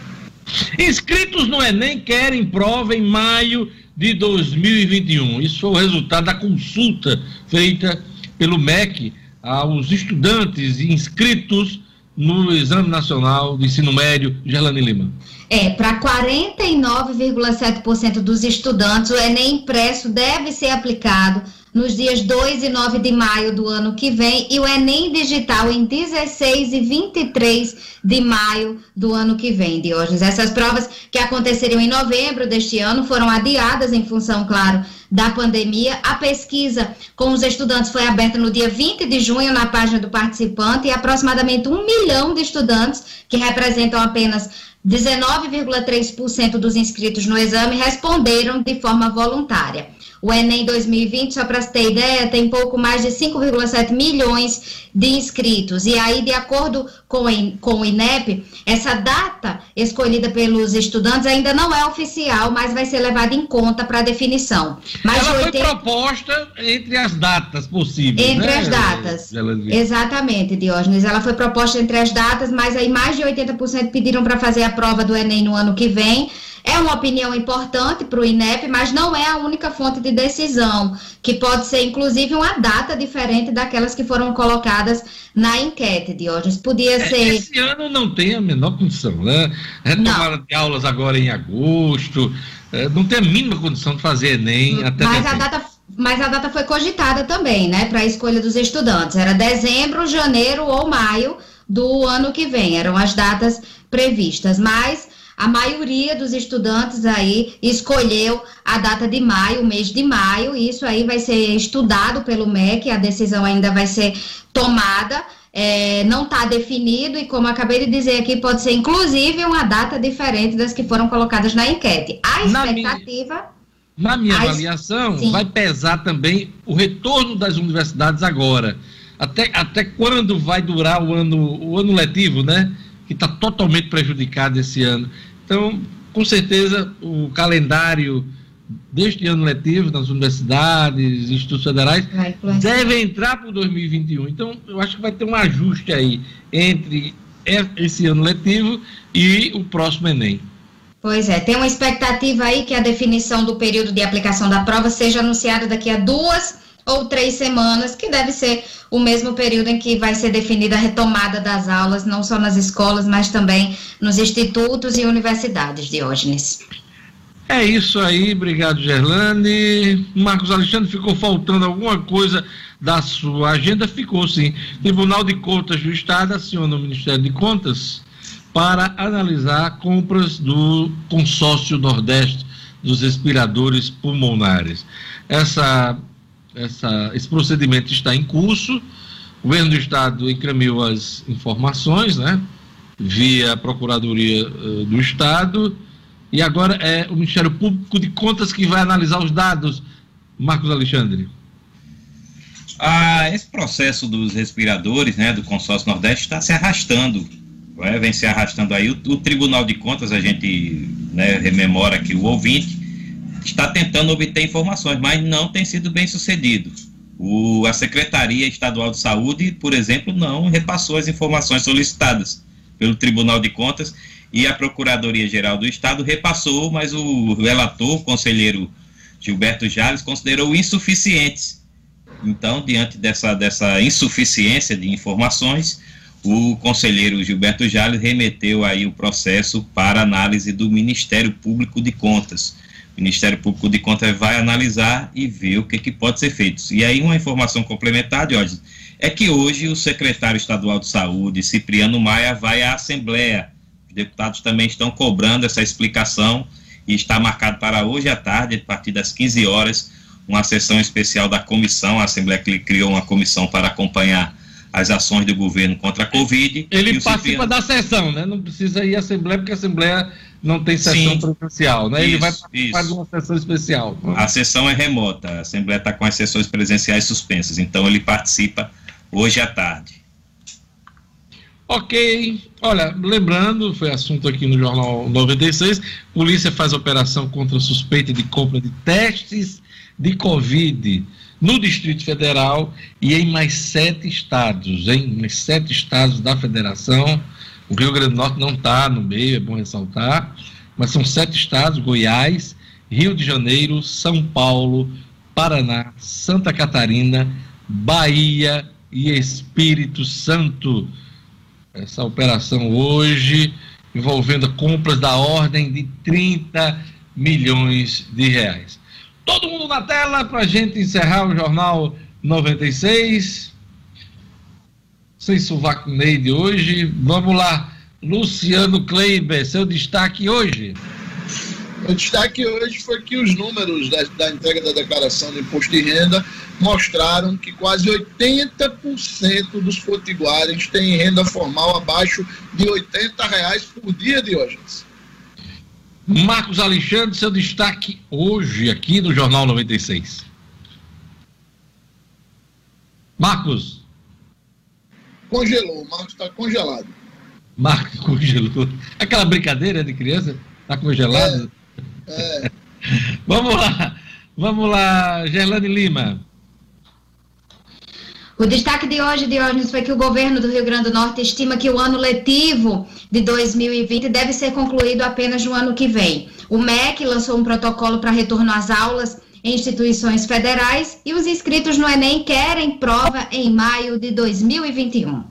Inscritos no Enem querem prova em maio de 2021. Isso foi o resultado da consulta feita pelo MEC aos estudantes inscritos no Exame Nacional do Ensino Médio, Gerlane Lima. É, para 49,7% dos estudantes, o Enem impresso deve ser aplicado nos dias 2 e 9 de maio do ano que vem e o Enem digital em 16 e 23 de maio do ano que vem, Diógenes. Essas provas que aconteceriam em novembro deste ano foram adiadas em função, claro, da pandemia. A pesquisa com os estudantes foi aberta no dia 20 de junho na página do participante e aproximadamente um milhão de estudantes, que representam apenas 19,3% dos inscritos no exame, responderam de forma voluntária. O Enem 2020, só para ter ideia, tem pouco mais de 5,7 milhões de inscritos. E aí, de acordo com, com o INEP, essa data escolhida pelos estudantes ainda não é oficial, mas vai ser levada em conta para definição. Mas Ela 80... foi proposta entre as datas possíveis. Entre né? as datas. Exatamente, Diógenes. Ela foi proposta entre as datas, mas aí mais de 80% pediram para fazer a prova do Enem no ano que vem. É uma opinião importante para o INEP, mas não é a única fonte de decisão, que pode ser inclusive uma data diferente daquelas que foram colocadas na enquete, Diógenes. Podia é, ser. Esse ano não tem a menor condição, né? Retomada de aulas agora em agosto, é, não tem a mínima condição de fazer Enem até. Mas a data mas a data foi cogitada também, né, para a escolha dos estudantes. Era dezembro, janeiro ou maio do ano que vem, eram as datas previstas. Mas a maioria dos estudantes aí escolheu a data de maio, o mês de maio, e isso aí vai ser estudado pelo MEC, a decisão ainda vai ser tomada. É, não está definido e, como acabei de dizer aqui, pode ser inclusive uma data diferente das que foram colocadas na enquete. A expectativa. Na minha, na minha avaliação, sim. vai pesar também o retorno das universidades agora. Até, até quando vai durar o ano, o ano letivo, né? Que está totalmente prejudicado esse ano. Então, com certeza, o calendário deste ano letivo nas universidades, institutos federais, deve entrar para o 2021. Então, eu acho que vai ter um ajuste aí entre esse ano letivo e o próximo Enem. Pois é, tem uma expectativa aí que a definição do período de aplicação da prova seja anunciada daqui a duas ou três semanas, que deve ser o mesmo período em que vai ser definida a retomada das aulas, não só nas escolas, mas também nos institutos e universidades, Diógenes. É isso aí, obrigado, Gerlane. Marcos Alexandre, ficou faltando alguma coisa da sua agenda? Ficou sim. Tribunal de Contas do Estado aciona o Ministério de Contas para analisar compras do consórcio Nordeste dos respiradores pulmonares. Essa essa, esse procedimento está em curso. O governo do Estado encaminhou as informações, né? Via a Procuradoria uh, do Estado. E agora é o Ministério Público de Contas que vai analisar os dados. Marcos Alexandre. Ah, esse processo dos respiradores, né, do consórcio Nordeste, está se arrastando. Né, vem se arrastando aí. O, o Tribunal de Contas, a gente né, rememora aqui o ouvinte, está tentando obter informações, mas não tem sido bem sucedido. O, a Secretaria Estadual de Saúde, por exemplo, não repassou as informações solicitadas pelo Tribunal de Contas e a Procuradoria-Geral do Estado repassou, mas o relator, o conselheiro Gilberto Jales, considerou insuficientes. Então, diante dessa, dessa insuficiência de informações, o conselheiro Gilberto Jales remeteu aí o processo para análise do Ministério Público de Contas. Ministério Público de Contas vai analisar e ver o que, que pode ser feito. E aí, uma informação complementar, Jorge, é que hoje o secretário estadual de saúde, Cipriano Maia, vai à Assembleia. Os deputados também estão cobrando essa explicação e está marcado para hoje à tarde, a partir das 15 horas, uma sessão especial da comissão. A Assembleia criou uma comissão para acompanhar as ações do governo contra a Covid. Ele participa Cipriano... da sessão, né? Não precisa ir à Assembleia, porque a Assembleia não tem sessão Sim, presencial, né? Isso, Ele vai participar isso. de uma sessão especial. A sessão é remota, a Assembleia está com as sessões presenciais suspensas, então ele participa hoje à tarde. Ok, olha, lembrando, foi assunto aqui no Jornal 96, polícia faz operação contra suspeita de compra de testes de Covid no Distrito Federal e em mais sete estados, em mais sete estados da federação. O Rio Grande do Norte não está no meio, é bom ressaltar, mas são sete estados: Goiás, Rio de Janeiro, São Paulo, Paraná, Santa Catarina, Bahia e Espírito Santo essa operação hoje, envolvendo compras da ordem de 30 milhões de reais. Todo mundo na tela para a gente encerrar o Jornal 96. Sem sovaco de hoje. Vamos lá, Luciano Kleiber, seu destaque hoje. O destaque hoje foi que os números da, da entrega da declaração do imposto de renda mostraram que quase 80% dos potiguares têm renda formal abaixo de 80 reais por dia de hoje. Marcos Alexandre, seu destaque hoje aqui no Jornal 96. Marcos. Congelou, o Marcos está congelado. Marcos congelou. Aquela brincadeira de criança, está congelado? É. É. vamos lá, vamos lá, Gerlane Lima. O destaque de hoje, Diógenes, foi que o governo do Rio Grande do Norte estima que o ano letivo de 2020 deve ser concluído apenas no ano que vem. O MEC lançou um protocolo para retorno às aulas instituições federais e os inscritos no Enem querem prova em maio de 2021.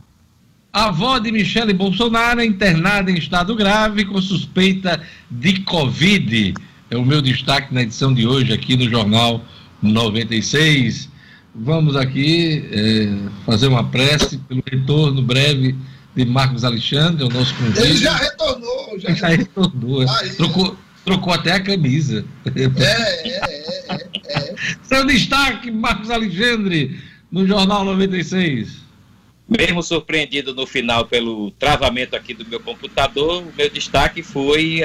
A avó de Michele Bolsonaro é internada em estado grave com suspeita de Covid. É o meu destaque na edição de hoje aqui no Jornal 96. Vamos aqui é, fazer uma prece pelo retorno breve de Marcos Alexandre, o nosso convite. Ele já retornou. Já, já retornou. Aí, trocou, trocou até a camisa. É, é, é, é. Seu destaque, Marcos Alexandre, no Jornal 96. Mesmo surpreendido no final pelo travamento aqui do meu computador, o meu destaque foi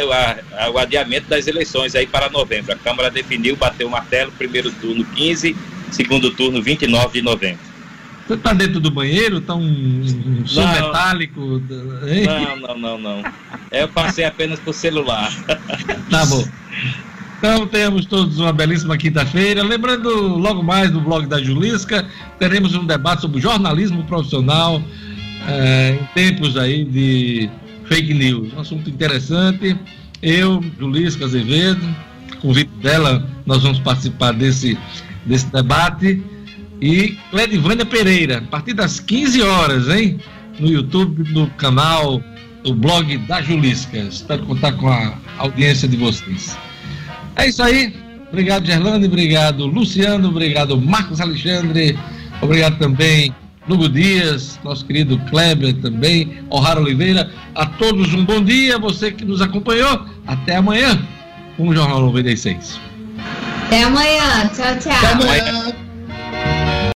o adiamento das eleições aí para novembro. A Câmara definiu, bateu o martelo, primeiro turno 15, segundo turno 29 de novembro. Você está dentro do banheiro? Está um, um som não, metálico? Não, não, não, não. Eu passei apenas por celular. Tá bom. Então temos todos uma belíssima quinta-feira. Lembrando, logo mais no blog da Julisca, teremos um debate sobre jornalismo profissional é, em tempos aí de fake news. Um assunto interessante. Eu, Julisca Azevedo, convite dela, nós vamos participar desse, desse debate. E Cledivânia Pereira, a partir das 15 horas, hein? No YouTube, no canal, no blog da Julisca. Espero contar com a audiência de vocês. É isso aí. Obrigado, Gerlando. Obrigado, Luciano. Obrigado, Marcos Alexandre. Obrigado também, Lugo Dias, nosso querido Kleber também, O'Hara Oliveira. A todos um bom dia. Você que nos acompanhou. Até amanhã com o Jornal 96. Até amanhã. Tchau, tchau. Até amanhã.